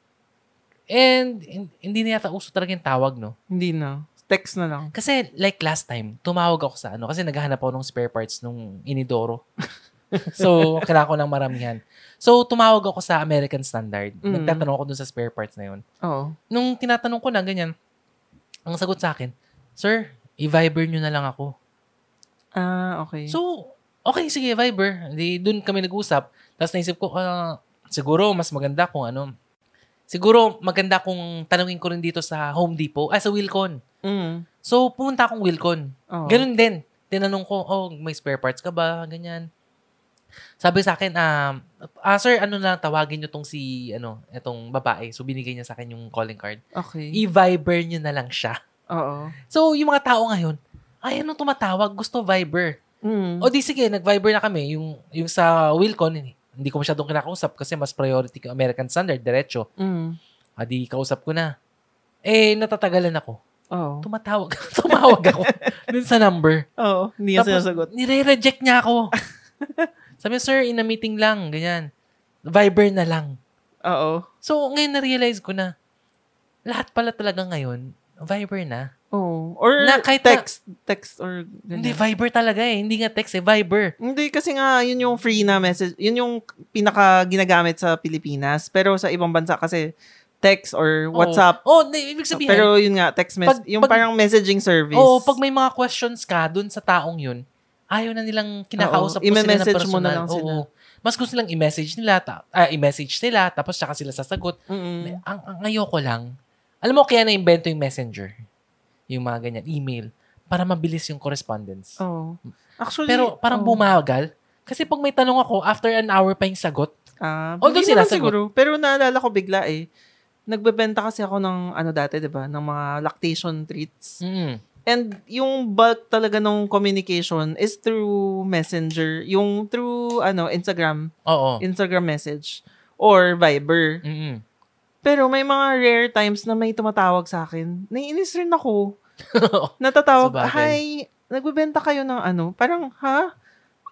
A: And hin- hindi na yata uso talaga yung tawag, no?
B: Hindi na. Text na lang.
A: Kasi like last time, tumawag ako sa ano, kasi naghahanap ako ng spare parts nung Inidoro. so, kailangan ko ng maramihan. So, tumawag ako sa American Standard.
B: Mm.
A: Nagtatanong ako dun sa spare parts na yun.
B: Oo.
A: Nung tinatanong ko na ganyan, ang sagot sa akin, Sir, i-Viber nyo na lang ako.
B: Ah, okay.
A: So, okay, sige, Viber. Di, dun kami nag-usap. Tapos naisip ko, ah, siguro mas maganda kung ano, siguro maganda kung tanungin ko rin dito sa Home Depot, ah, sa Wilcon.
B: Mm.
A: So, pumunta akong Wilcon.
B: Oo.
A: Ganun din. Tinanong ko, oh, may spare parts ka ba? Ganyan. Sabi sa akin, um, ah, sir, ano na, tawagin nyo tong si, ano, etong babae. So, binigay niya sa akin yung calling card.
B: Okay.
A: I-Viber nyo na lang siya.
B: Oo.
A: So, yung mga tao ngayon, ay, ano tumatawag? Gusto Viber.
B: Mm.
A: O di sige, nag-Viber na kami. Yung, yung sa Wilcon, hindi ko masyadong kinakausap kasi mas priority ka American Standard, diretso.
B: Mm.
A: Adi, kausap ko na. Eh, natatagalan ako.
B: Oo.
A: Tumatawag. Tumawag ako dun sa number.
B: Oo. Hindi niya sinasagot.
A: nire-reject niya ako. Sabi, sir, in a meeting lang, ganyan. Viber na lang.
B: Oo.
A: So, ngayon na-realize ko na, lahat pala talaga ngayon, Viber na.
B: Oo. Or
A: Na kahit na-
B: text. text or ganyan.
A: Hindi, Viber talaga eh. Hindi nga text eh, Viber.
B: Hindi, kasi nga, yun yung free na message. Yun yung pinaka ginagamit sa Pilipinas. Pero sa ibang bansa kasi, text or WhatsApp.
A: Oh, oh ibig sabihin,
B: Pero yun nga, text message.
A: Pag-
B: yung
A: pag-
B: parang messaging service.
A: Oo, pag may mga questions ka dun sa taong yun, ayaw na nilang kinakausap mo sila ng
B: i-message
A: personal.
B: mo na lang sila.
A: Oo. Mas gusto nilang i-message nila, ta- ah, i-message sila, tapos saka sila sasagot.
B: Mm-mm.
A: Ang, ang ayoko lang, alam mo kaya na-invento yung messenger, yung mga ganyan, email, para mabilis yung correspondence.
B: Oo. Actually,
A: Pero parang
B: oo.
A: bumagal. Kasi pag may tanong ako, after an hour pa yung sagot.
B: Ah,
A: Although sinasagot.
B: siguro. Pero naalala ko bigla eh. Nagbebenta kasi ako ng ano dati, 'di ba? Ng mga lactation treats.
A: Mm.
B: And yung bulk talaga ng communication is through Messenger, yung through ano, Instagram,
A: Oo.
B: Instagram message or Viber.
A: Mm-mm.
B: Pero may mga rare times na may tumatawag sa akin. Naiinis rin ako. Natatawag, hi, nagbebenta kayo ng ano? Parang, ha?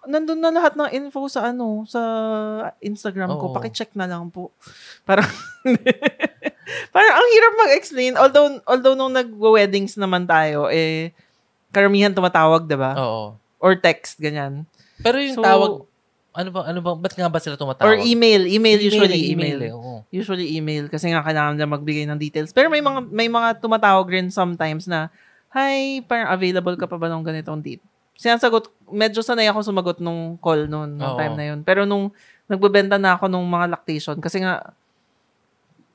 B: Nandun na lahat ng info sa ano, sa Instagram ko.
A: Oo.
B: Paki-check na lang po. Parang, parang ang hirap mag-explain. Although, although nung nag-weddings naman tayo, eh, karamihan tumatawag, 'di ba?
A: Oo.
B: Or text, ganyan.
A: Pero yung
B: So,
A: tawag, ano ba, ano ba, ba't nga ba sila tumatawag?
B: Or email. Email, usually
A: eh,
B: email.
A: eh, oo.
B: Usually email kasi nga kailangan nila magbigay ng details. Pero may mga may mga tumatawag rin sometimes na, Hi, parang available ka pa ba nung ganitong date? Sinasagot, medyo sanay ako sumagot nung call noon, nung
A: Oo.
B: time na yun. Pero nung nagbebenta na ako nung mga lactation, kasi nga,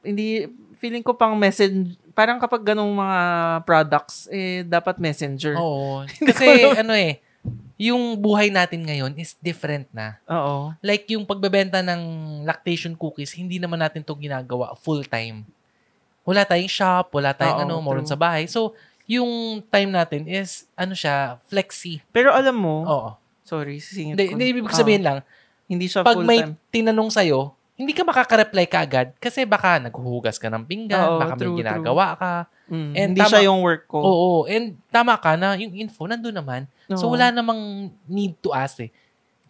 B: hindi, feeling ko pang message, parang kapag ganong mga products, eh, dapat messenger.
A: Oo. Kasi ano eh, yung buhay natin ngayon is different na.
B: Oo.
A: Like yung pagbebenta ng lactation cookies, hindi naman natin to ginagawa full time. Wala tayong shop, wala tayong
B: Oo,
A: ano, moron
B: true.
A: sa bahay. So, yung time natin is, ano siya, flexi.
B: Pero alam mo,
A: Oo.
B: sorry, sisingit
A: Hindi,
B: ko.
A: hindi ibig sabihin lang,
B: hindi siya
A: pag may
B: time.
A: tinanong sa'yo, hindi ka makaka-reply ka agad kasi baka naghuhugas ka ng pinggan,
B: Oo,
A: baka
B: true,
A: may ginagawa ka.
B: Mm,
A: And
B: hindi
A: tama-
B: siya yung work ko.
A: Oo, and tama ka na yung info nandun naman. So
B: Oo.
A: wala namang need to ask eh.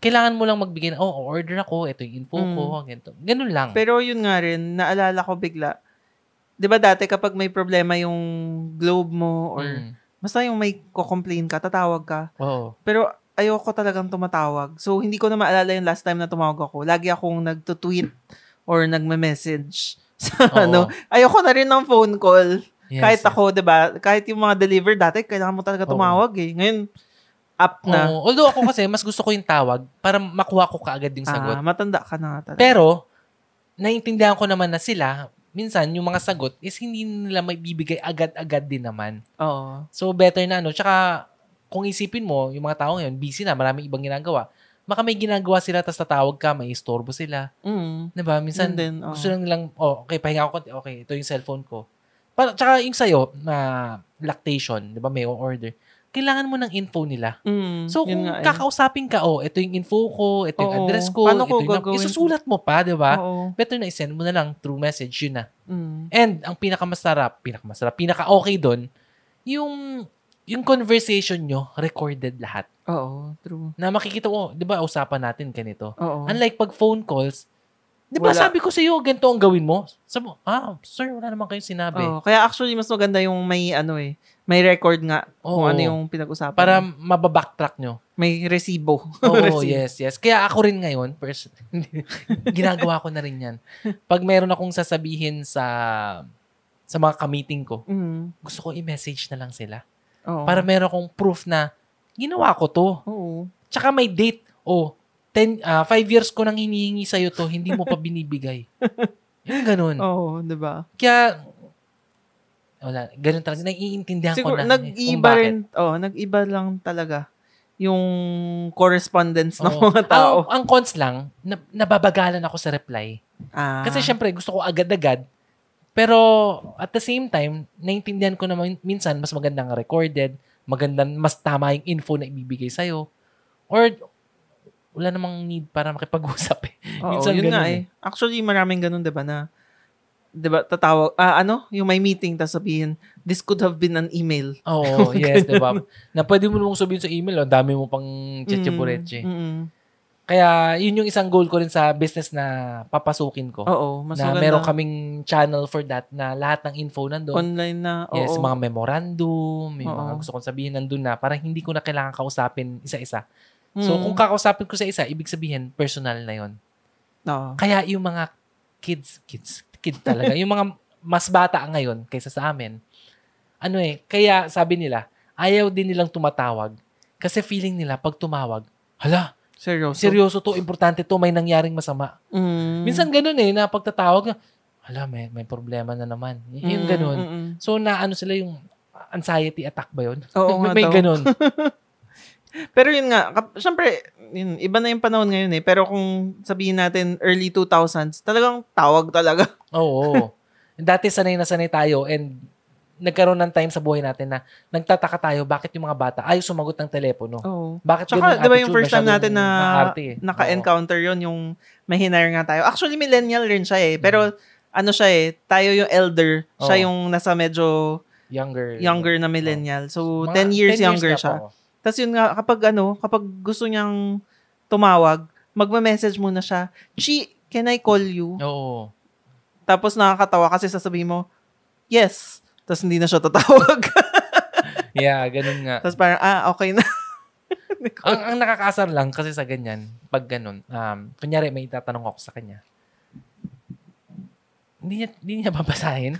A: Kailangan mo lang magbigay na, oh, order ako, ito yung info
B: Mm.
A: ko, ganito. Ganun lang.
B: Pero yun nga rin, naalala ko bigla. 'Di ba dati kapag may problema yung globe mo or
A: Mm.
B: basta yung may ko-complain ka, tatawag ka.
A: Oo.
B: Pero ayoko talagang tumatawag. So hindi ko na maalala yung last time na tumawag ako. Lagi akong nagto-tweet or nagme-message. Sa
A: Oo.
B: ano, ayoko na rin ng phone call.
A: Yes,
B: kahit
A: yes.
B: ako, 'di ba? Kahit yung mga deliver dati, kailangan mo talaga
A: Oo.
B: tumawag eh. Ngayon app na.
A: Oo. Although ako kasi, mas gusto ko yung tawag para makuha ko kaagad yung sagot.
B: Ah, matanda ka na talaga.
A: Pero, naiintindihan ko naman na sila, minsan, yung mga sagot is hindi nila may bibigay agad-agad din naman.
B: Oo.
A: So, better na, ano. Tsaka, kung isipin mo, yung mga tao ngayon, busy na, maraming ibang ginagawa. Baka may ginagawa sila, tapos tatawag ka, may istorbo sila.
B: Mm.
A: Diba? Minsan,
B: Yun din, oo.
A: gusto lang nilang, oh, okay, pahinga ako konti. Okay, ito yung cellphone ko. Para, tsaka yung sa'yo, na lactation, di ba, may order. Kailangan mo ng info nila.
B: Mm,
A: So, kung
B: nga eh.
A: kakausapin ka, oh, ito yung info ko, ito yung
B: Oo.
A: address ko,
B: Paano ko
A: ito yung,
B: gagawin?
A: isusulat mo pa, di ba?
B: Oo.
A: Better na isend mo na lang through message, yun na.
B: Mm.
A: And, ang pinakamasarap, pinakamasarap, pinaka-okay doon, yung, yung conversation nyo, recorded lahat.
B: Oo, true.
A: Na makikita mo, di ba, usapan natin ganito.
B: Oo.
A: Unlike pag phone calls, di ba
B: Wala.
A: sabi ko sa iyo, ganito ang gawin mo? Sabi mo, ah, sir, wala naman kayong sinabi.
B: Oo, kaya actually mas maganda yung may ano eh, may record nga kung
A: Oo.
B: ano yung pinag-usapan.
A: Para mababacktrack nyo.
B: may resibo.
A: Oo,
B: Resibo.
A: yes, yes. Kaya ako rin ngayon, pers- ginagawa ko na rin yan. Pag meron akong sasabihin sa sa mga ka-meeting ko,
B: Mm.
A: gusto ko i-message na lang sila.
B: Oo.
A: Para meron akong proof na ginawa ko to.
B: Oo.
A: Tsaka may date. Oh, 10, ah, 5 years ko nang hinihingi sa'yo to, hindi mo pa binibigay. Yung ganun.
B: Oo, di ba?
A: Kaya, wala, ganun talaga. Naiintindihan
B: Siguro,
A: ko na. eh,
B: nag-iba rin, oh, nag-iba lang talaga yung correspondence ng
A: Oo.
B: mga tao.
A: Ang, ang cons lang, na, nababagalan ako sa reply.
B: Ah.
A: Kasi syempre, gusto ko agad-agad. Pero at the same time, naintindihan ko naman minsan mas magandang recorded, magandang, mas tama yung info na ibibigay sa'yo. Or wala namang need para makipag-usap eh.
B: Oo,
A: minsan
B: yun nga
A: ganun
B: eh. Actually, maraming ganun, di ba, na, di ba, tatawag, ah, ano, yung may meeting, tapos sabihin, this could have been an email.
A: Oo, yes, di ba? Na pwede mo namang sabihin sa email, ang dami mo pang chichibureche.
B: Mm, mm.
A: Kaya yun yung isang goal ko rin sa business na papasukin ko.
B: Oo, mas
A: na
B: maganda.
A: meron kaming channel for that na lahat ng info nandun.
B: Online na, oo.
A: Yes, mga memorandum, may
B: Oo.
A: mga gusto kong sabihin nandun na parang hindi ko na kailangan kausapin isa-isa. So,
B: Mm.
A: kung kakausapin ko sa isa, ibig sabihin, personal na yon.
B: Oo.
A: Kaya yung mga kids, kids, kid talaga, yung mga mas bata ngayon kaysa sa amin, ano eh, kaya sabi nila, ayaw din nilang tumatawag kasi feeling nila pag tumawag, hala,
B: Seryoso.
A: seryoso to, importante to, may nangyaring masama.
B: Mm.
A: Minsan ganun eh, na pagtatawag, hala, may, may problema na naman. Yung
B: Mm,
A: ganun.
B: mm, mm.
A: So, na ano sila yung anxiety attack ba yun?
B: Oo
A: may, may ganun.
B: Pero yun nga, kap- syempre, yun, iba na yung panahon ngayon eh. Pero kung sabihin natin early 2000s, talagang tawag talaga.
A: Oo. Dati sanay na sanay tayo and nagkaroon ng time sa buhay natin na nagtataka tayo bakit yung mga bata ayaw sumagot ng telepono.
B: Oo.
A: Bakit
B: Tsaka,
A: ganun
B: di ba yung first time natin na
A: eh.
B: naka-encounter yon yung may hinire nga tayo. Actually, millennial rin siya eh. Pero,
A: Mm-hmm.
B: ano siya eh, tayo yung elder, siya
A: Oo.
B: yung nasa medyo
A: younger.
B: younger na millennial. So,
A: Mga
B: 10 years
A: 10
B: younger
A: na
B: siya.
A: po.
B: Tapos yun nga, kapag ano, kapag gusto niyang tumawag, magma-message muna siya, Chi, can I call you?
A: Oo.
B: Tapos nakakatawa kasi sasabihin mo, yes. Tapos hindi na siya tatawag.
A: Yeah, ganun nga.
B: Tapos parang, ah, okay na.
A: ang, ang nakakasar lang kasi sa ganyan, pag ganun, um, kunyari may itatanong ako sa kanya, hindi niya, hindi niya babasahin.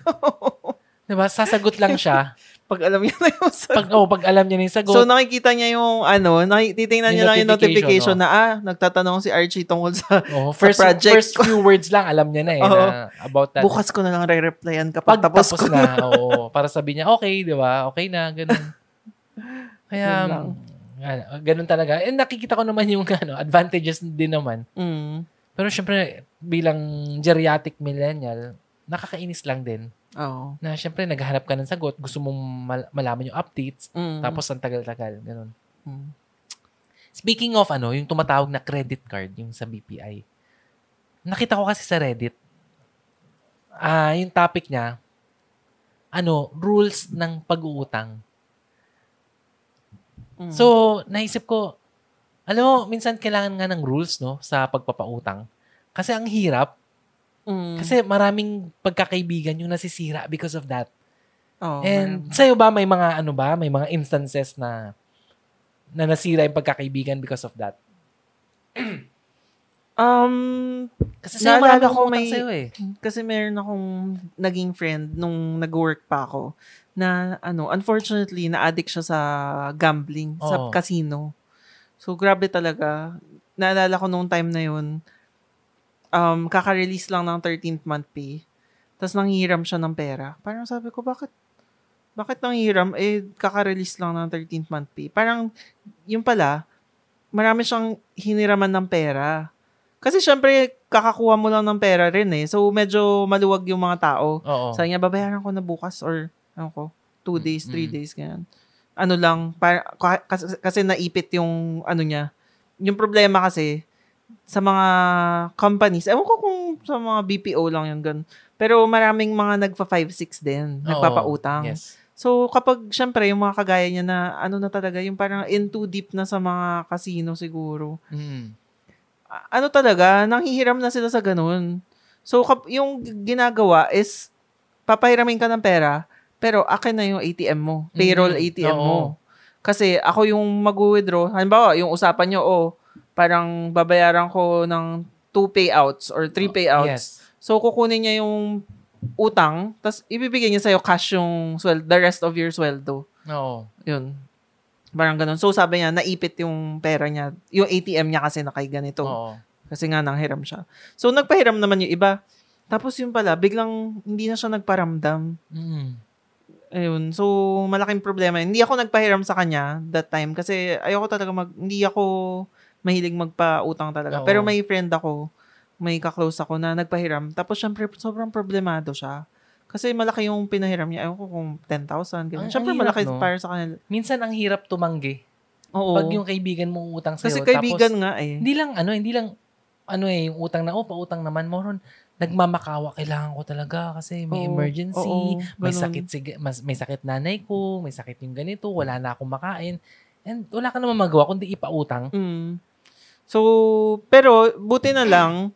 A: diba? Sasagot lang siya.
B: Pag alam niya na yung sagot.
A: Pag, oh, pag alam niya na yung sagot,
B: So nakikita niya yung ano, titingnan
A: Yung
B: niya lang yung
A: notification,
B: notification na ah, nagtatanong si Archie tungkol sa
A: oh, first,
B: project
A: first few words lang, alam niya na eh,
B: Oo.
A: na about that.
B: bukas ko na lang re-replyan kapag
A: pag
B: tapos,
A: tapos,
B: ko.
A: na, oo, para sabihin niya, okay, di ba? Okay na, ganun. Kaya,
B: lang.
A: ano, ganun talaga. And nakikita ko naman yung ano, advantages din naman.
B: Mm.
A: Pero syempre, bilang geriatric millennial, nakakainis lang din.
B: Oo.
A: Na syempre, naghahanap ka ng sagot, gusto mong mal- malaman yung updates,
B: Mm.
A: tapos ang tagal-tagal, ganun.
B: Mm.
A: Speaking of ano, yung tumatawag na credit card, yung sa BPI. Nakita ko kasi sa Reddit, ah yung topic niya, ano, rules ng pag-uutang.
B: Mm.
A: So, naisip ko, alam mo, minsan kailangan nga ng rules, no, sa pagpapautang. Kasi ang hirap,
B: Mm.
A: kasi maraming pagkakaibigan yung nasisira because of that.
B: Oo,
A: And
B: meron.
A: sa'yo ba, may mga ano ba, may mga instances na na nasira yung pagkakaibigan because of that?
B: um,
A: Kasi sa'yo marami
B: ko may-
A: sa'yo eh.
B: kasi meron akong naging friend nung nag-work pa ako na ano, unfortunately, na-addict siya sa gambling, sa
A: Oo.
B: casino. So, grabe talaga. Naalala ko nung time na yun, um, kaka-release lang ng 13th month pay. Tapos nanghiram siya ng pera. Parang sabi ko, bakit bakit nanghiram? Eh, kaka-release lang ng 13th month pay. Parang, yung pala, marami siyang hiniraman ng pera. Kasi syempre, kakakuha mo lang ng pera rin eh. So, medyo maluwag yung mga tao.
A: Oo.
B: Sabi niya, babayaran ko na bukas or, ano ko, two days, three
A: Mm.
B: days, ganyan. Ano lang, para, kasi, kasi naipit yung, ano niya. Yung problema kasi, sa mga companies, ewan ko kung sa mga BPO lang yun, ganun. Pero maraming mga nagpa 5-6 din,
A: Oo.
B: nagpapautang.
A: Yes.
B: So, kapag, syempre, yung mga kagaya niya na, ano na talaga, yung parang in too deep na sa mga casino siguro,
A: Mm.
B: ano talaga, nanghihiram na sila sa ganun. So, kap- yung ginagawa is, papahiramin ka ng pera, pero akin na yung ATM mo. Payroll
A: Mm,
B: ATM
A: oo.
B: mo. Kasi ako yung mag-withdraw. Halimbawa, yung usapan nyo, oh, parang babayaran ko ng two payouts or three payouts.
A: Yes.
B: So, kukunin niya yung utang, tapos ibibigay niya sa'yo cash yung sweldo, the rest of your sweldo.
A: Oo.
B: Yun. Parang ganun. So, sabi niya, naipit yung pera niya. Yung ATM niya kasi nakay ganito.
A: Oo.
B: Kasi nga nanghiram siya. So, nagpahiram naman yung iba. Tapos yun pala, biglang hindi na siya nagparamdam.
A: Mm.
B: Ayun. So, malaking problema. Hindi ako nagpahiram sa kanya that time kasi ayoko talaga mag... Hindi ako mahilig magpa-utang talaga.
A: Oo.
B: Pero may friend ako, may kaklose ako na nagpahiram. Tapos, syempre, sobrang problemado siya. Kasi malaki yung pinahiram niya. Ayoko ko kung 10,000. Ganun.
A: Ang- hirap,
B: malaki
A: no?
B: para sa kanila.
A: Minsan ang hirap tumanggi.
B: Oo.
A: Pag yung kaibigan mo utang sa'yo.
B: kasi kaibigan
A: tapos,
B: nga eh.
A: hindi lang, ano, hindi lang, ano eh, yung utang na, oh, pautang naman, moron, nagmamakawa, kailangan ko talaga kasi may
B: Oo,
A: emergency,
B: oo,
A: may
B: ganun.
A: sakit si, mas, may sakit nanay ko, may sakit yung ganito, wala na akong makain. And wala ka naman magawa kundi ipautang.
B: Mm. So, pero buti na lang,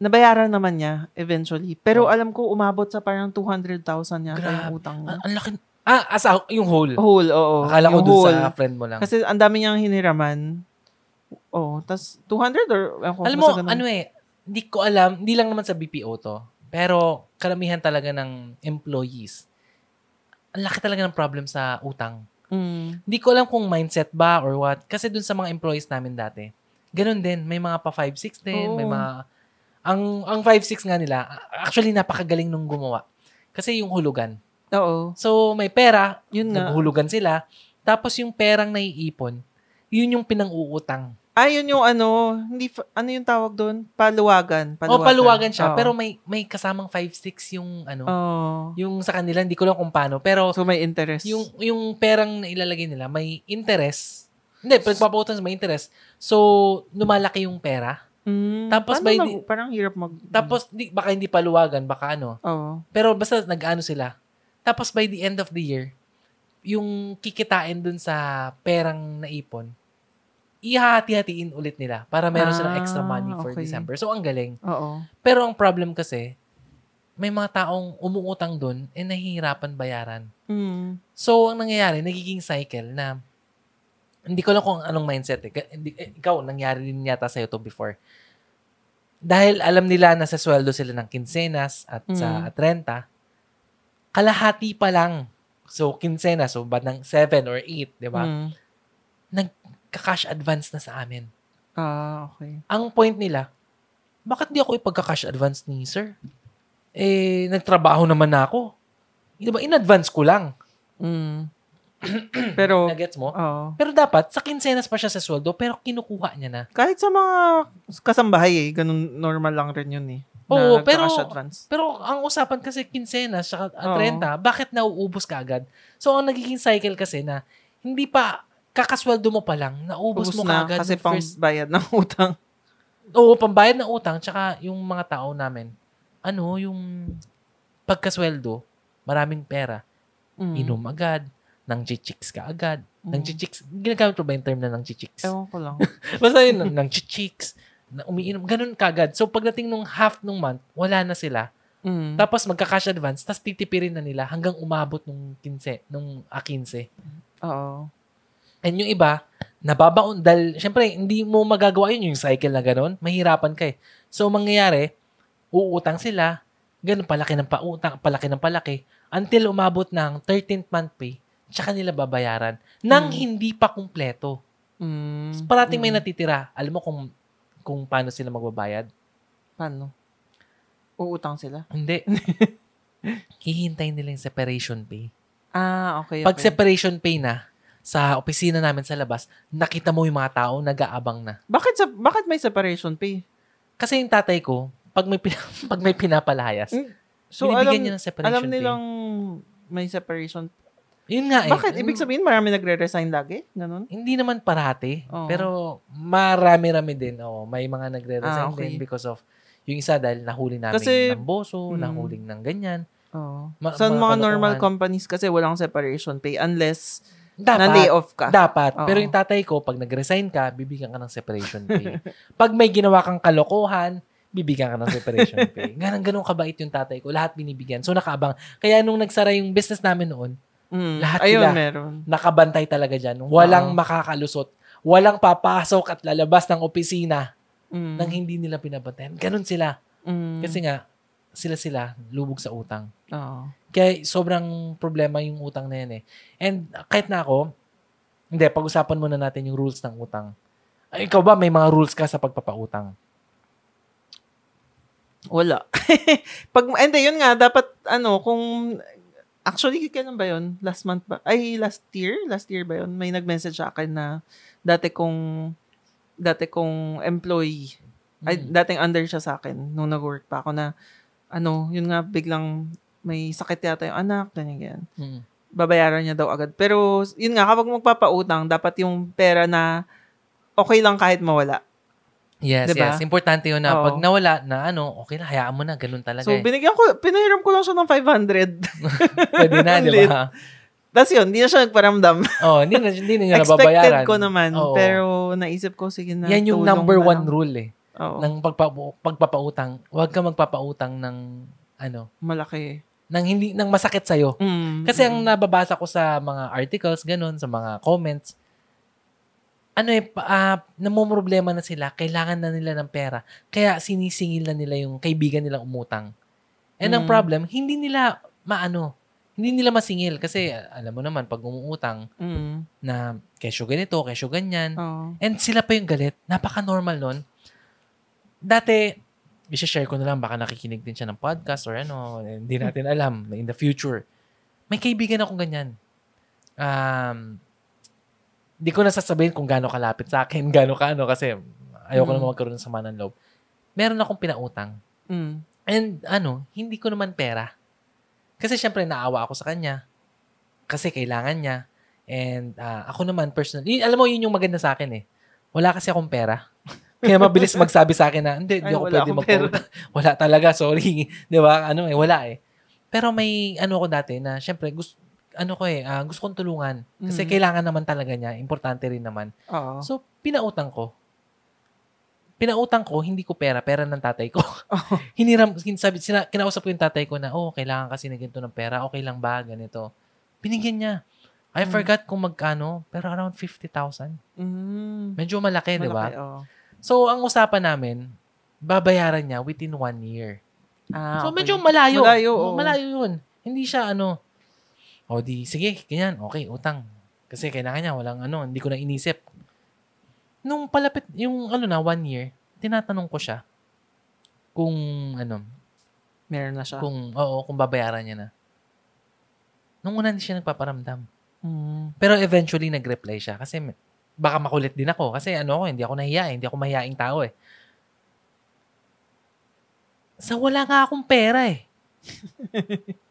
B: nabayaran naman niya eventually. Pero
A: Oh.
B: alam ko, umabot sa parang 200,000 yata
A: Grabe.
B: yung utang niya.
A: Ang, ang laki, ah, as a, yung whole.
B: Whole, oo.
A: Akala ko
B: whole.
A: sa friend mo lang.
B: Kasi ang dami niyang hiniraman. Oh, tas 200 or ewan ko,
A: Alam mo,
B: ganun.
A: ano eh, hindi ko alam, hindi lang naman sa BPO to, pero karamihan talaga ng employees, ang laki talaga ng problem sa utang.
B: Mm.
A: Hindi ko alam kung mindset ba or what. Kasi dun sa mga employees namin dati, ganun din. May mga pa 5-6 din. May
B: Oo.
A: mga... Ang, ang 5-6 nga nila, actually napakagaling nung gumawa. Kasi yung hulugan.
B: Oo.
A: So, may pera,
B: Yun nga.
A: naghulugan sila. Tapos yung perang naiipon, yun yung pinang-uutang.
B: Ah, yun yung ano, hindi, ano yung tawag doon? Paluwagan.
A: O, paluwagan siya.
B: Oo.
A: Pero may may kasamang 5-6 yung ano,
B: Oo.
A: yung sa kanila, hindi ko lang kung paano. Pero
B: So, may interest.
A: yung yung perang na ilalagay nila, may interest. Hindi, pagpapautang may interest. So, lumalaki yung pera.
B: Mm.
A: Tapos by
B: mag- parang hirap mag...
A: Tapos, di, baka hindi paluwagan, baka ano.
B: Oo.
A: Pero basta nag-ano sila. Tapos by the end of the year, yung kikitain dun sa perang naipon, ihati-hatiin ulit nila para meron silang extra
B: Ah,
A: money for
B: okay.
A: December. So, ang galing.
B: Oo.
A: Pero ang problem kasi, may mga taong umuutang dun, eh nahihirapan bayaran.
B: Mm.
A: So, ang nangyayari, nagiging cycle na, hindi ko lang kung anong mindset eh. Hindi, eh, ikaw, nangyari din yata sa'yo to before. Dahil alam nila na sa sweldo sila ng kinsenas at sa 30, kalahati pa lang. So, kinsenas, so ba ng 7 or 8, di ba?
B: Mm.
A: Nagka-cash advance na sa amin.
B: Ah, okay.
A: Ang point nila, bakit di ako ipagka-cash advance ni sir? Eh, nagtrabaho naman na ako. Di ba, in-advance ko lang.
B: Mm. Pero,
A: Nagets mo?
B: oo.
A: Pero dapat, sa kinsenas pa siya sa sweldo, pero kinukuha niya na.
B: Kahit sa mga kasambahay eh, ganun normal lang rin yun eh.
A: Oo,
B: na
A: pero-
B: advance.
A: Pero ang usapan kasi kinsenas
B: Oo.
A: 30, bakit nauubos ka agad? So, ang nagiging cycle kasi na, hindi pa, kakasweldo mo pa lang, naubos
B: Ubus
A: mo
B: na
A: kaagad
B: kasi pang
A: first,
B: bayad ng utang.
A: oo, pambayad ng utang, tsaka yung mga tao namin, ano, yung pagkasweldo, maraming pera,
B: Mm.
A: inom agad, nang chichicks ka agad. Nang
B: Mm.
A: chichicks, ginagamit ko ba yung term na nang chichicks?
B: Ewan ko lang.
A: Basta yun, nang, nang chichicks, na umiinom, ganun kagad. So, pagdating nung half nung month, wala na sila.
B: Mm.
A: Tapos magka-cash advance, tapos titipirin na nila hanggang umabot nung 15, nung ah, 15.
B: Oo.
A: And yung iba, nababaon, dahil, syempre, hindi mo magagawa yun yung cycle na ganun. Mahirapan ka eh. So, mangyayari, uutang sila, ganun, palaki ng pautang, palaki ng palaki, until umabot ng 13th month pay, tsaka nila babayaran, nang
B: Mm.
A: hindi pa kumpleto.
B: Mm.
A: Parating may
B: Mm.
A: natitira. Alam mo kung kung paano sila magbabayad?
B: Paano? Uutang sila?
A: Hindi. Hihintayin nila yung separation pay.
B: Ah, okay.
A: Pag
B: okay.
A: separation pay na, sa opisina namin sa labas, nakita mo yung mga tao nag-aabang na.
B: bakit, sa, bakit may separation pay?
A: Kasi yung tatay ko, pag may, pag may pinapalayas,
B: Mm, So,
A: binibigyan
B: alam,
A: niya ng separation
B: alam nilang may separation.
A: Yun nga eh.
B: Bakit? Ibig sabihin, marami nagre-resign lagi? Ganun?
A: Hindi naman parati,
B: Oo.
A: pero marami-rami din. Oh, may mga nagre-resign
B: Ah, okay.
A: din because of yung isa dahil nahuli namin
B: Kasi-
A: ng boso,
B: Mm.
A: nahuling ng ganyan.
B: Oo.
A: Ma-
B: Sa
A: mga
B: mga normal companies kasi walang separation pay unless
A: Dapat.
B: na-lay off ka.
A: Dapat.
B: Oo.
A: Pero yung tatay ko, pag nag-resign ka, bibigyan ka ng separation pay. pag may ginawa kang kalokohan, bibigyan ka ng preparation pay. Ganun, ganun kabait yung tatay ko. Lahat binibigyan. So, nakaabang. Kaya nung nagsara yung business namin noon,
B: Mm.
A: Lahat
B: Ayun,
A: sila.
B: meron.
A: nakabantay talaga dyan. Walang
B: Oo.
A: makakalusot. Walang papasok at lalabas ng opisina
B: Mm.
A: nang hindi nila binabantayan. Ganun sila.
B: Mm.
A: Kasi nga, sila-sila lubog sa utang.
B: Oo.
A: Kaya sobrang problema yung utang na yan eh. And kahit na ako, hindi, pag-usapan muna natin yung rules ng utang. Ay, ikaw ba, may mga rules ka sa pagpapautang?
B: Wala. Pag, hindi, yun nga, dapat, ano, kung, actually, kailan ba yun? Last month ba? Ay, last year? Last year ba yun? May nag-message sa akin na dati kong, dati kong employee, ay,
A: Mm.
B: dating under siya sa akin nung nag-work pa ako na, ano, yun nga, biglang may sakit yata yung anak, ganyan, ganyan.
A: Mm.
B: Babayaran niya daw agad. Pero, yun nga, kapag magpapautang, dapat yung pera na okay lang kahit mawala.
A: Yes,
B: Diba?
A: yes. Importante yun na
B: Oo.
A: pag nawala na ano, okay na, hayaan mo na, ganun talaga
B: So,
A: eh.
B: binigyan ko, pinahiram ko lang siya ng 500.
A: Pwede na, di ba?
B: Tapos yun, hindi na siya nagparamdam.
A: Oh, hindi na, hindi na niya
B: Expected
A: nababayaran.
B: ko naman.
A: Oo.
B: Pero naisip ko, sige na.
A: Yan yung
B: tulong
A: number
B: na
A: one
B: lang.
A: rule eh.
B: Oo.
A: ng pagpa, pagpapautang. Huwag ka magpapautang ng ano,
B: malaki.
A: ng hindi ng masakit sa
B: Mm.
A: Kasi ang nababasa ko sa mga articles ganun, sa mga comments, ano eh, pa- ah, namumroblema na sila, kailangan na nila ng pera. Kaya sinisingil na nila yung kaibigan nilang umutang. And ang
B: Mm.
A: problem, hindi nila maano, hindi nila masingil kasi alam mo naman pag umuutang
B: Mm.
A: na kesyo ganito, kesyo ganyan,
B: Oo.
A: And sila pa yung galit. Napaka-normal nun. Dati, i-share ko na lang, baka nakikinig din siya ng podcast or ano, hindi natin alam in the future. May kaibigan akong ganyan. Um, di ko na sasabihin kung gaano kalapit sa akin, gaano ka ano, kasi ayoko
B: Mm.
A: naman magkaroon ng sama ng loob. Meron akong pinautang.
B: Mm.
A: And ano, hindi ko naman pera. Kasi syempre naawa ako sa kanya. Kasi kailangan niya. And ah, ako naman personally, alam mo yun yung maganda sa akin eh. Wala kasi akong pera. Kaya mabilis magsabi sa akin na, hindi, hindi ako pwede magpautang. Wala talaga, sorry. Di ba? Ano eh, wala eh. Pero may ano ako dati na syempre gusto ano ko eh, ah, gusto kong tulungan. Kasi
B: Mhm.
A: kailangan naman talaga niya. Importante rin naman.
B: Oo.
A: So, pinautang ko. Pinautang ko, hindi ko pera, pera ng tatay ko. Hiniram, hin- sabi, sina, kinausap ko yung tatay ko na, oh, kailangan kasi na ganito ng pera, okay lang ba, ganito. Binigyan niya. I
B: Mm.
A: forgot kung magkano, pero around 50,000.
B: Mm.
A: Medyo malaki, di ba?
B: Malaki, oo.
A: So, ang usapan namin, babayaran niya within one year.
B: Ah,
A: so,
B: okay.
A: medyo malayo.
B: Malayo,
A: Oh, malayo yun. Hindi siya ano, o di, sige, ganyan, okay, utang. Kasi kailangan niya, walang ano, hindi ko na inisip. Nung palapit, yung ano na, one year, tinatanong ko siya kung ano,
B: Meron na siya.
A: kung, oo, kung babayaran niya na. Nung una, hindi siya nagpaparamdam.
B: Mm.
A: Pero eventually, nag-reply siya. Kasi baka makulit din ako. Kasi ano ako, hindi ako nahiya eh. Hindi ako mahiyaing tao eh. Sa wala nga akong pera eh.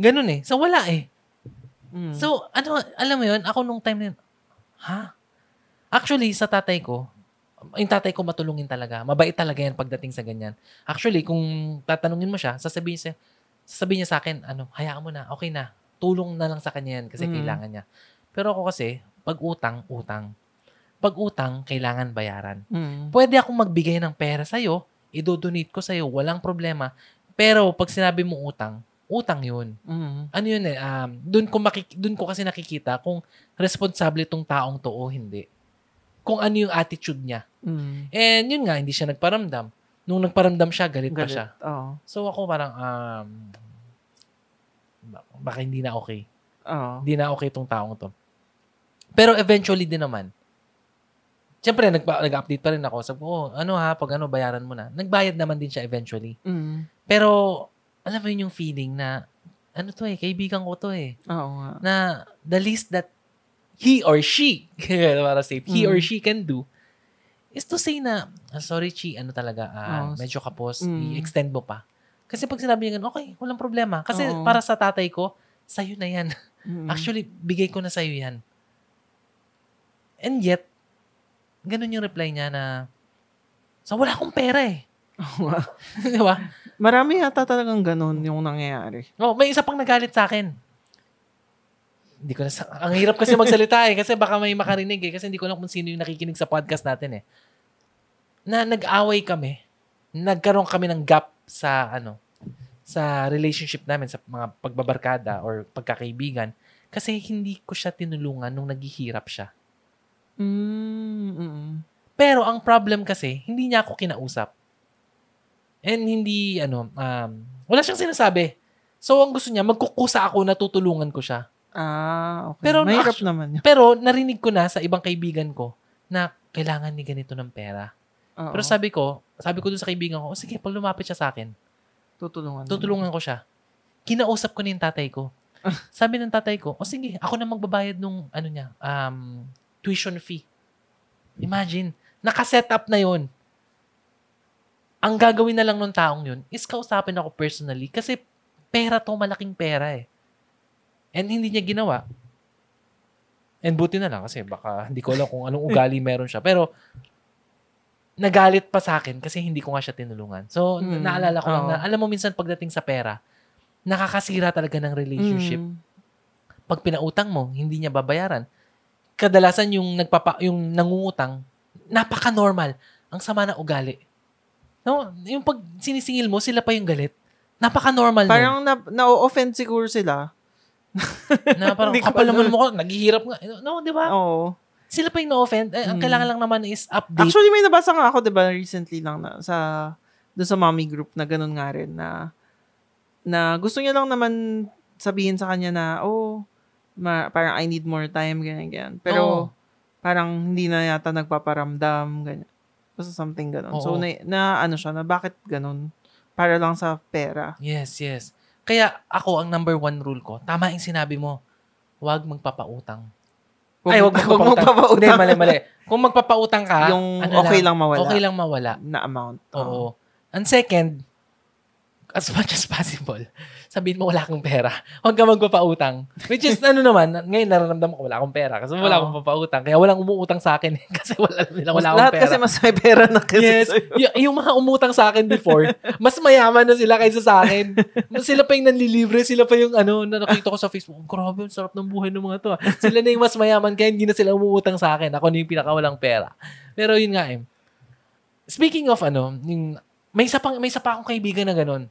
A: Ganun eh. Sa wala eh.
B: Mm.
A: So, ano, alam mo yun, ako nung time na yun, ha? Actually, sa tatay ko, yung tatay ko matulungin talaga. Mabait talaga yan pagdating sa ganyan. Actually, kung tatanungin mo siya, sasabihin siya, sasabihin niya sa akin, ano, hayaan mo na, okay na. Tulong na lang sa kanya yan kasi
B: Mm.
A: kailangan niya. Pero ako kasi, pag utang, utang. Pag utang, kailangan bayaran.
B: Mm.
A: Pwede akong magbigay ng pera sa'yo, idodonate ko sa'yo, walang problema. Pero pag sinabi mo utang, utang yun
B: Mm.
A: ano yun eh, um, dun ko, makik- dun ko kasi nakikita kung responsable tong taong to o hindi. Kung ano yung attitude niya.
B: Mm.
A: And yun nga, hindi siya nagparamdam. Nung nagparamdam siya, galit, pa
B: Galit.
A: siya.
B: Oo.
A: So ako parang, um, ba- baka hindi na okay.
B: Oo.
A: Hindi na okay tong taong to. Pero eventually din naman, Siyempre, nagpa- nag-update pa rin ako. Sabi ko, oh, ano ha, pag ano, bayaran mo na. Nagbayad naman din siya eventually.
B: Mm.
A: Pero, alam mo yun yung feeling na, ano to eh, kaibigan ko to eh.
B: Oo nga.
A: na the least that he or she, para safe, he
B: Mm.
A: or she can do, is to say na, "Ah, sorry, Chi, ano talaga, ah,
B: Oh,
A: medyo kapos,
B: mm.
A: i-extend mo pa. Kasi pag sinabi niya ganun, okay, walang problema. Kasi
B: Oo.
A: para sa tatay ko, sa'yo na yan.
B: Mm.
A: Actually, bigay ko na sa'yo yan. And yet, ganun yung reply niya na, so wala akong pera eh. Di ba?
B: Marami yata talagang ganun yung nangyayari.
A: Oh, may isa pang nagalit sa akin. Hindi ko na sa- ang hirap kasi magsalita eh kasi baka may makarinig eh kasi hindi ko alam kung sino yung nakikinig sa podcast natin eh. Na nag-away kami. nagkaroon kami ng gap sa ano sa relationship namin sa mga pagbabarkada or pagkakaibigan kasi hindi ko siya tinulungan nung naghihirap siya.
B: Mm, mm.
A: Pero ang problem kasi, hindi niya ako kinausap. And hindi, ano, um, wala siyang sinasabi. So, ang gusto niya, magkukusa ako na tutulungan ko siya.
B: Ah, okay.
A: Pero
B: Mahirap
A: actu-
B: naman yun.
A: Pero narinig ko na sa ibang kaibigan ko na kailangan ni ganito ng pera.
B: Oo.
A: Pero sabi ko, sabi ko dun sa kaibigan ko, "O, sige, pag lumapit siya sa akin,
B: tutulungan.
A: tutulungan ko siya. Kinausap ko na yung tatay ko. Sabi ng tatay ko, o sige, ako na magbabayad nung, ano niya, um, tuition fee. Imagine, nakaset up na yon Ang gagawin na lang ng taong yun is kausapin ako personally kasi pera to, malaking pera eh. And hindi niya ginawa. And buti na lang kasi baka hindi ko alam kung anong ugali meron siya. Pero nagalit pa sa akin kasi hindi ko nga siya tinulungan. So,
B: Mm,
A: naalala ko lang na, alam mo minsan pagdating sa pera, nakakasira talaga ng relationship.
B: Mm.
A: Pag pinautang mo, hindi niya babayaran. Kadalasan yung nagpapa yung nangungutang, napaka-normal. Ang sama ng ugali. No, yung pag sinisingil mo, sila pa yung galit. Napaka-normal.
B: Parang na, na-offend siguro sila.
A: na parang kapal naman mo ko, naghihirap nga. No, di ba?
B: Oo.
A: Sila pa yung na-offend. Eh, ang
B: Mm.
A: kailangan lang naman is update.
B: Actually, may nabasa nga ako, di ba, recently lang na, sa, doon sa mommy group na ganun nga rin, na, na gusto niya lang naman sabihin sa kanya na, oh, ma, parang I need more time, ganyan, ganyan. Pero,
A: Oo.
B: parang hindi na yata nagpaparamdam, ganyan. Basta something ganun. So,
A: Oo.
B: na, na, ano siya, na bakit ganun? Para lang sa pera.
A: Yes, yes. Kaya ako, ang number one rule ko, tama yung sinabi mo, huwag magpapautang. Ay, wag
B: magpapautang.
A: magpapautang. Hindi, mali, mali. Kung magpapautang ka,
B: Yung
A: ano
B: okay lang mawala.
A: Okay lang mawala.
B: Na amount.
A: Oo. And second, as much as possible, sabihin mo wala kang pera. Huwag ka magpapautang. Which is, ano naman, ngayon nararamdaman ko wala akong pera kasi wala akong papautang. Kaya walang umuutang sa akin kasi wala nila wala akong
B: Lahat
A: pera.
B: kasi mas may pera na kasi
A: Yes.
B: sa'yo.
A: Y- yung mga umutang sa akin before, mas mayaman na sila kaysa sa akin. Sila pa yung nanlilibre, sila pa yung ano, na nakita ko sa Facebook, "Oh, grabe, ang sarap ng buhay ng mga to. ah." Sila na yung mas mayaman kaya hindi na sila umuutang sa akin. Ako na yung pinakawalang pera. Pero yun nga eh. Speaking of ano, yung, may isa, pang, may isa pa akong kaibigan na ganun.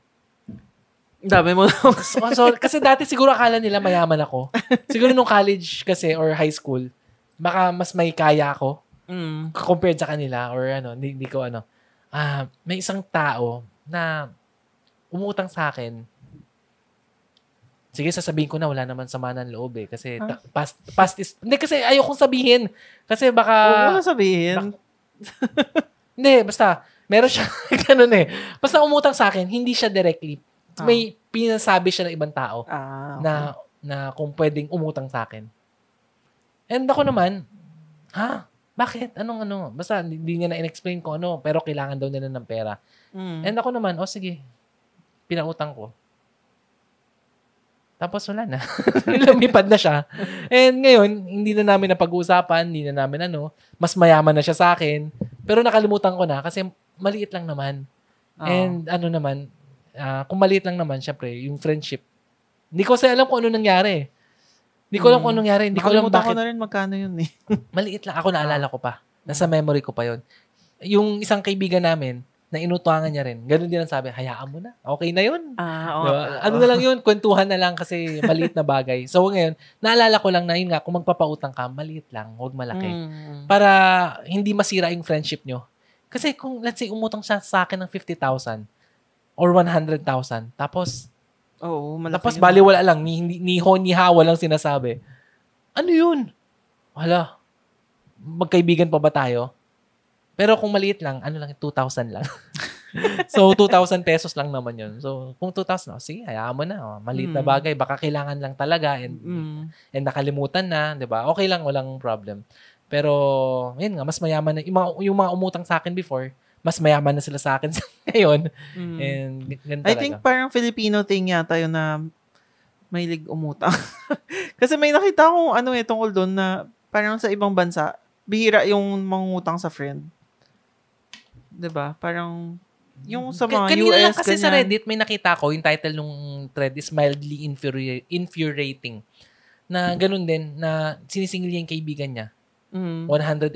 B: Dami mo.
A: So, so, kasi dati siguro akala nila mayaman ako. Siguro nung college kasi or high school, baka mas may kaya ako
B: Mm.
A: compared sa kanila or ano, hindi, hindi ko ano. Ah, may isang tao na umutang sa akin. Sige, sasabihin ko na wala naman sama ng loob eh. Kasi ta- past, past is... Hindi, kasi ayokong sabihin. Kasi baka...
B: Huwag mo sabihin.
A: Hindi, basta, meron siya, ganun eh. Basta umutang sa akin, hindi siya directly. May pinasabi siya ng ibang tao
B: Ah, okay.
A: na na kung pwedeng umutang sa akin. And ako naman, ha? Bakit? Anong ano? Basta hindi niya na in-explain ko ano, pero kailangan daw nila ng pera.
B: Mm.
A: And ako naman, oh sige, pinautang ko. Tapos wala na. Lumipad na siya. And ngayon, hindi na namin napag-uusapan, hindi na namin ano, mas mayaman na siya sa akin. Pero nakalimutan ko na kasi maliit lang naman.
B: Oo.
A: And ano naman, ah, kung maliit lang naman, syempre, yung friendship. Hindi ko kasi alam kung ano nangyari. Hindi ko alam kung ano nangyari. Hindi ko alam
B: Nakalimutan
A: bakit.
B: ko na rin magkano yun eh.
A: Maliit lang. Ako naalala ko pa. Nasa memory ko pa yon. Yung isang kaibigan namin, na inutuangan niya rin. Ganun din ang sabi, hayaan mo na. Okay na yun.
B: Ah,
A: Diba? Ano na lang yun, kwentuhan na lang kasi maliit na bagay. So ngayon, naalala ko lang na yun nga, kung magpapautang ka, maliit lang, huwag malaki.
B: Mm.
A: Para hindi masira yung friendship nyo. Kasi kung, let's say, umutang siya sa akin ng 50,000 or 100,000, tapos,
B: Oo, malaki
A: tapos
B: yun.
A: bali wala lang, ni, ni, ni ho, ni ha, walang sinasabi. Ano yun? Wala. Magkaibigan pa ba tayo? Pero kung maliit lang, ano lang, 2,000 lang. so, 2,000 pesos lang naman yun. So, kung 2,000, oh, sige, hayaan mo na. Oh. Maliit na
B: Mm.
A: bagay, baka kailangan lang talaga and,
B: Mm.
A: and nakalimutan na, di ba? Okay lang, walang problem. Pero, yun nga, mas mayaman na, yung mga, yung mga umutang sa akin before, mas mayaman na sila sa akin sa ngayon.
B: Mm.
A: And, ganun
B: I
A: talaga.
B: think parang Filipino thing yata yun na mahilig umutang. Kasi may nakita akong ano eh, tungkol doon na parang sa ibang bansa, bihira yung mangungutang sa friend. 'Di ba? Parang yung sa mga
A: Ka- kanina
B: US,
A: lang kasi sa
B: ganyan.
A: Reddit, may nakita ko, yung title nung thread is mildly infuri- infuriating. Na ganun din, na sinisingil niya yung kaibigan niya.
B: Mm.
A: $180.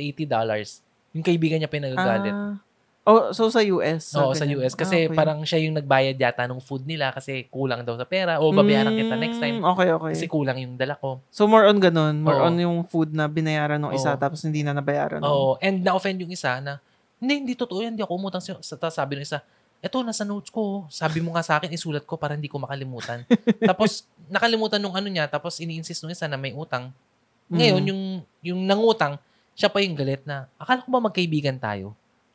A: Yung kaibigan niya pinagagalit.
B: Ah, Oh, so sa US?
A: Oo, sa. US. Kasi
B: Ah, okay.
A: parang siya yung nagbayad yata ng food nila kasi kulang daw sa pera. O babayaran kita next time.
B: Mm, Okay, okay.
A: Kasi kulang yung dala ko.
B: so more on ganun. More
A: Oo.
B: on yung food na binayaran ng isa
A: Oo.
B: tapos hindi na nabayaran.
A: Oo. And na-offend yung isa na, hindi, hindi totoo yan. Hindi ako umutang sa'yo. Sa tapos sabi ng isa, eto, nasa notes ko. Sabi mo nga sa akin, isulat ko para hindi ko makalimutan. tapos, nakalimutan nung ano niya. Tapos, ini-insist nung isa na may utang. Ngayon,
B: Mm.
A: yung, yung nangutang, siya pa yung galit na, akala ko ba magkaibigan tayo?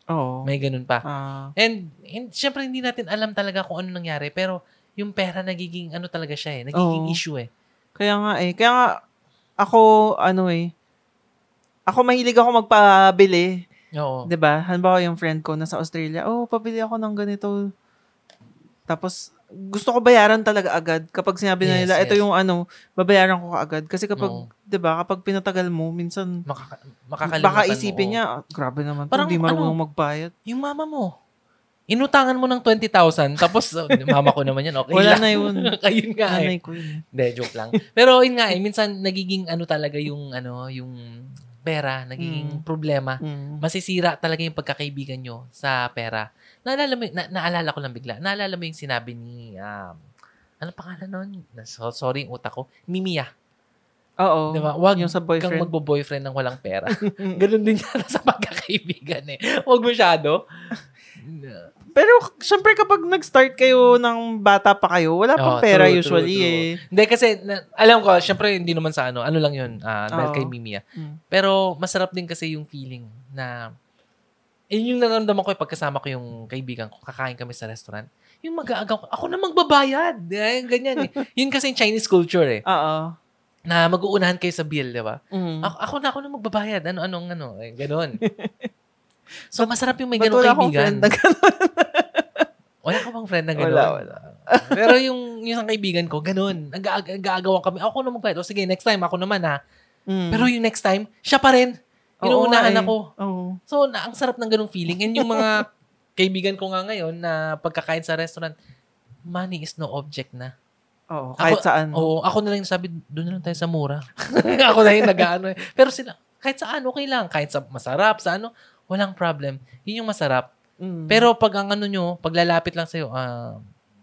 B: Oo.
A: May ganun pa.
B: Ah,
A: And, and syempre, hindi natin alam talaga kung ano nangyari. Pero, yung pera nagiging ano talaga siya eh. Nagiging
B: Oo.
A: issue eh.
B: kaya nga eh. Kaya nga, ako, ano eh, ako mahilig ako magpabili.
A: Oo.
B: 'Di ba? Halimbawa yung friend ko nasa Australia, oh, pabili ako ng ganito. Tapos gusto ko bayaran talaga agad kapag sinabi na
A: Yes,
B: nila, ito
A: yes.
B: yung ano, babayaran ko kaagad. Kasi kapag,
A: Oo.
B: 'di ba, kapag pinatagal mo, minsan
A: Makaka- makakalimutan
B: baka
A: mo,
B: isipin
A: oo.
B: niya, "Ah, grabe naman,
A: Parang
B: hindi marunong
A: ano,
B: magbayad.
A: Yung mama mo, inutangan mo ng 20,000, tapos, oh, mama ko naman yan, okay
B: Wala
A: lang.
B: na yun.
A: Ayun nga eh.
B: Nanay ko yun.
A: Hindi, joke lang. Pero yun nga eh, minsan nagiging ano talaga yung, ano, yung pera, nagiging
B: Mm.
A: problema.
B: Mm.
A: Masisira talaga yung pagkakaibigan nyo sa pera. Naalala mo, na, naalala ko lang bigla, naalala mo yung sinabi ni, um, ano pangalan nun? So, sorry yung utak ko. Mimiya.
B: Oo.
A: Di ba? Wag
B: yung sa
A: kang
B: boyfriend.
A: magbo-boyfriend ng walang pera. Ganun din yan sa pagkakaibigan eh. Huwag masyado.
B: Pero, syempre kapag nag-start kayo ng bata pa kayo, wala pang
A: Oo,
B: pera
A: true,
B: usually
A: true, true.
B: eh.
A: Hindi kasi, na- alam ko, syempre hindi naman sa ano, ano lang yun, ah, dahil
B: Oo.
A: kay Mimiya.
B: Mm.
A: Pero masarap din kasi yung feeling na, yun yung naramdaman ko eh, pagkasama ko yung kaibigan ko, kakain kami sa restaurant, yung mag-aagaw ko, ako na magbabayad. Eh, ganyan eh. yun kasi yung Chinese culture eh,
B: Oo.
A: na mag-uunahan kayo sa bill, di ba?
B: Mm.
A: Ako, ako na ako na magbabayad. Ano, anong, ano, eh, ganun. so, masarap yung may
B: Ba't wala akong
A: kaibigan.
B: friend na gano'n?
A: Wala ka bang friend na gano'n?
B: Wala, wala.
A: Pero yung, yung isang kaibigan ko, ganun. Nag- Nag-aagawan kami. Ako na magbayad. O sige, next time, ako naman ha.
B: Mm.
A: Pero yung next time, siya pa rin. Inuunahan
B: eh.
A: ako.
B: Oo.
A: So, na, ang sarap ng ganung feeling. And yung mga kaibigan ko nga ngayon na pagkakain sa restaurant, money is no object na.
B: Oo, kahit
A: Ako-
B: saan.
A: Oo, ako na lang yung sabi, doon na lang tayo sa mura. ako na yung nag-ano eh. Pero sila, kahit saan, okay lang. Kahit sa masarap, sa ano, walang problem. Yun yung masarap.
B: Mm.
A: Pero pag ang ano nyo, pag lalapit lang sa'yo, ah,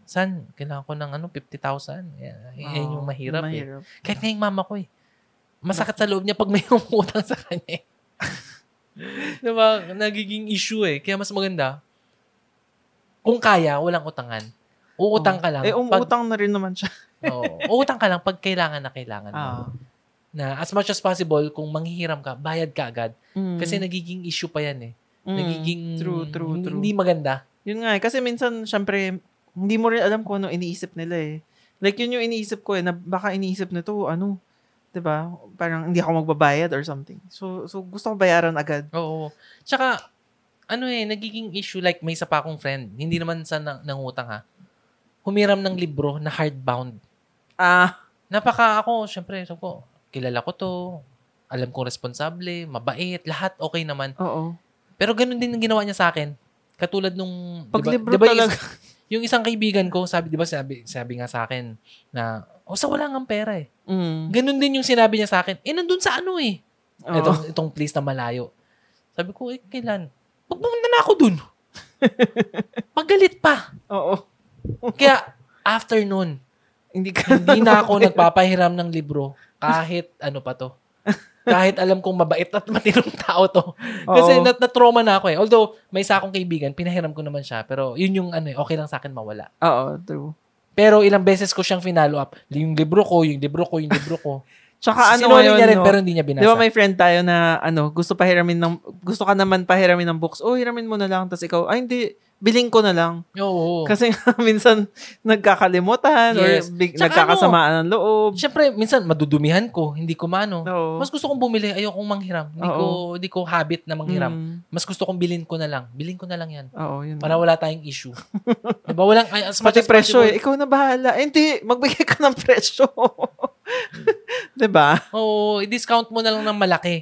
A: san, kailangan ko ng ano, 50,000. Yan, yan yung mahirap, eh.
B: mahirap.
A: Kahit nga yung mama ko eh. Masakit sa loob niya pag may umutang sa kanya eh. diba? Nagiging issue eh. Kaya mas maganda, kung kaya, walang utangan. Uutang ka lang.
B: Eh,
A: pag,
B: umutang na rin naman siya.
A: Oo, uutang ka lang pag kailangan na kailangan mo.
B: Ah.
A: Na as much as possible, kung manghihiram ka, bayad ka agad.
B: Mm.
A: Kasi nagiging issue pa yan eh.
B: Mm.
A: Nagiging
B: True, true,
A: hindi,
B: true.
A: hindi maganda.
B: Yun nga eh. Kasi minsan, syempre, hindi mo rin alam kung ano iniisip nila eh. Like, yun yung iniisip ko eh, na baka iniisip nito, ano, 'di ba Parang hindi ako magbabayad or something. So, so gusto ko bayaran agad.
A: Oo. Tsaka, ano eh, nagiging issue like may isa pa akong friend. Hindi naman sa nang, nangutang ha. Humiram ng libro na hardbound.
B: Ah,
A: Napaka ako, syempre, sabi ko, kilala ko to. Alam kong responsable, mabait, lahat okay naman.
B: oo.
A: Pero ganun din ang ginawa niya sa akin. Katulad nung...
B: Pag
A: diba-
B: libro
A: diba
B: talaga.
A: Yung isang kaibigan ko, sabi, di ba sabi, sabi nga sa akin na, o sa wala nga pera eh.
B: Mm.
A: Ganun din yung sinabi niya sa akin. Eh, nandun sa ano eh.
B: Oo.
A: Itong, itong place na malayo. Sabi ko, eh, kailan? Pag pumunta na ako dun. Paggalit pa.
B: Oo.
A: Kaya, afternoon,
B: Hindi ka
A: hindi na ako nagpapahiram ng libro kahit ano pa to. Kahit alam kong mabait at matinong tao to. Kasi nat na-trauma na ako eh. Although, may isa akong kaibigan, pinahiram ko naman siya. Pero yun yung ano eh, okay lang sa akin mawala.
B: Oo, true.
A: Pero ilang beses ko siyang finalo up. Yung libro ko, yung libro ko, yung libro ko.
B: Tsaka ano
A: Sinuli
B: ngayon,
A: niya rin,
B: no?
A: pero hindi niya binasa.
B: Di ba may friend tayo na ano, gusto pahiramin ng gusto ka naman pahiramin ng books. Oh, hiramin mo na lang tas ikaw, ay hindi, biling ko na lang.
A: Oo.
B: Kasi nga, minsan nagkakalimutan
A: Yes.
B: or big,
A: Tsaka
B: nagkakasamaan ng loob.
A: Siyempre, minsan madudumihan ko, hindi ko mano.
B: Oo.
A: Mas gusto kong bumili, ayokong manghiram. Hindi ko
B: Oo.
A: hindi ko habit na manghiram.
B: Mm.
A: Mas gusto kong bilhin ko na lang. Bilhin ko na lang 'yan.
B: Oo, yun.
A: Para wala tayong issue. diba? Walang ay, as much
B: Pati
A: as
B: presyo eh. Ikaw na bahala. Eh, hindi, magbigay ka ng presyo. 'Di ba?
A: Oo, i-discount mo na lang ng malaki.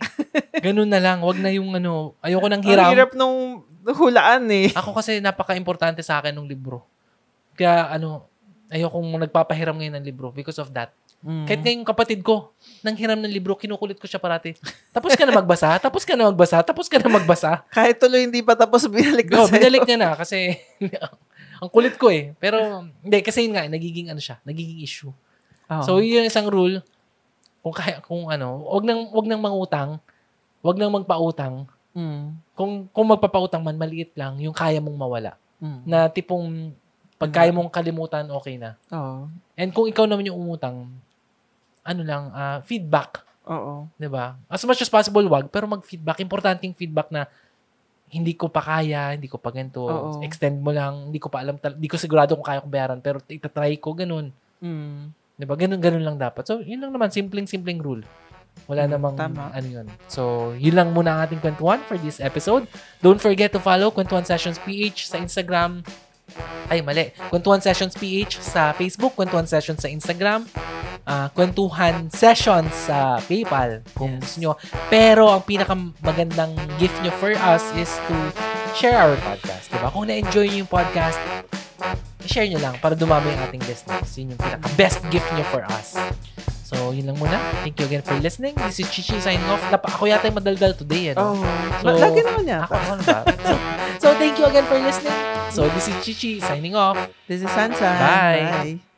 A: Ganun na lang. Wag na yung ano, ayoko nang
B: Ang
A: hiram.
B: hirap nung hulaan eh.
A: Ako kasi napaka-importante sa akin ng libro. Kaya ano, ayokong nagpapahiram ngayon ng libro because of that.
B: Mm.
A: Kahit ngayong kapatid ko, nang hiram ng libro, kinukulit ko siya parati. Tapos ka na magbasa, tapos ka na magbasa, tapos ka na magbasa.
B: Kahit tuloy hindi pa tapos, binalik
A: No,
B: na sa'yo.
A: binalik niya na kasi ang kulit ko eh. Pero hindi kasi yun nga, nagiging ano siya, nagiging issue.
B: Oo.
A: So yun yung isang rule. Kung kaya kung ano, wag nang wag nang mangutang, wag nang magpautang.
B: Mm.
A: Kung kung magpapautang man maliit lang, yung kaya mong mawala.
B: Mm.
A: Na tipong pag kaya mong kalimutan, okay na.
B: Oo.
A: And kung ikaw naman yung umutang, ano lang, ah, feedback,
B: Oo.
A: 'di ba? As much as possible wag, pero mag-feedback, importanteng feedback na hindi ko pa kaya, hindi ko pa ganito,
B: Oo.
A: extend mo lang, hindi ko pa alam, hindi ko sigurado kung kaya kong bayaran, pero itatry ko, ganun.
B: Mm.
A: 'Di ba? Ganun ganun lang dapat. So, yun lang naman simpleng simpleng rule. Wala
B: Mm,
A: namang
B: tama.
A: ano yun. So, yun lang muna ang ating kwentuhan for this episode. Don't forget to follow Kwentuhan Sessions PH sa Instagram. Ay, mali. Kwentuhan Sessions PH sa Facebook, Kwentuhan Sessions sa Instagram, ah, Kwentuhan Sessions sa PayPal kung
B: Yes.
A: gusto nyo. Pero ang pinakamagandang gift nyo for us is to share our podcast. Diba? Kung na-enjoy nyo yung podcast, i-share nyo lang para dumami yung ating listeners. Yun yung pinaka-best gift nyo for us. So, yun lang muna. Thank you again for listening. This is Chichi signing off. Napa, ako yata yung madaldal today. Ano?
B: Oh.
A: So,
B: Lagi naman yata.
A: Ako, ano ba? so, so, thank you again for listening. So, this is Chichi signing off.
B: This is Sansa.
A: Bye.
B: Bye.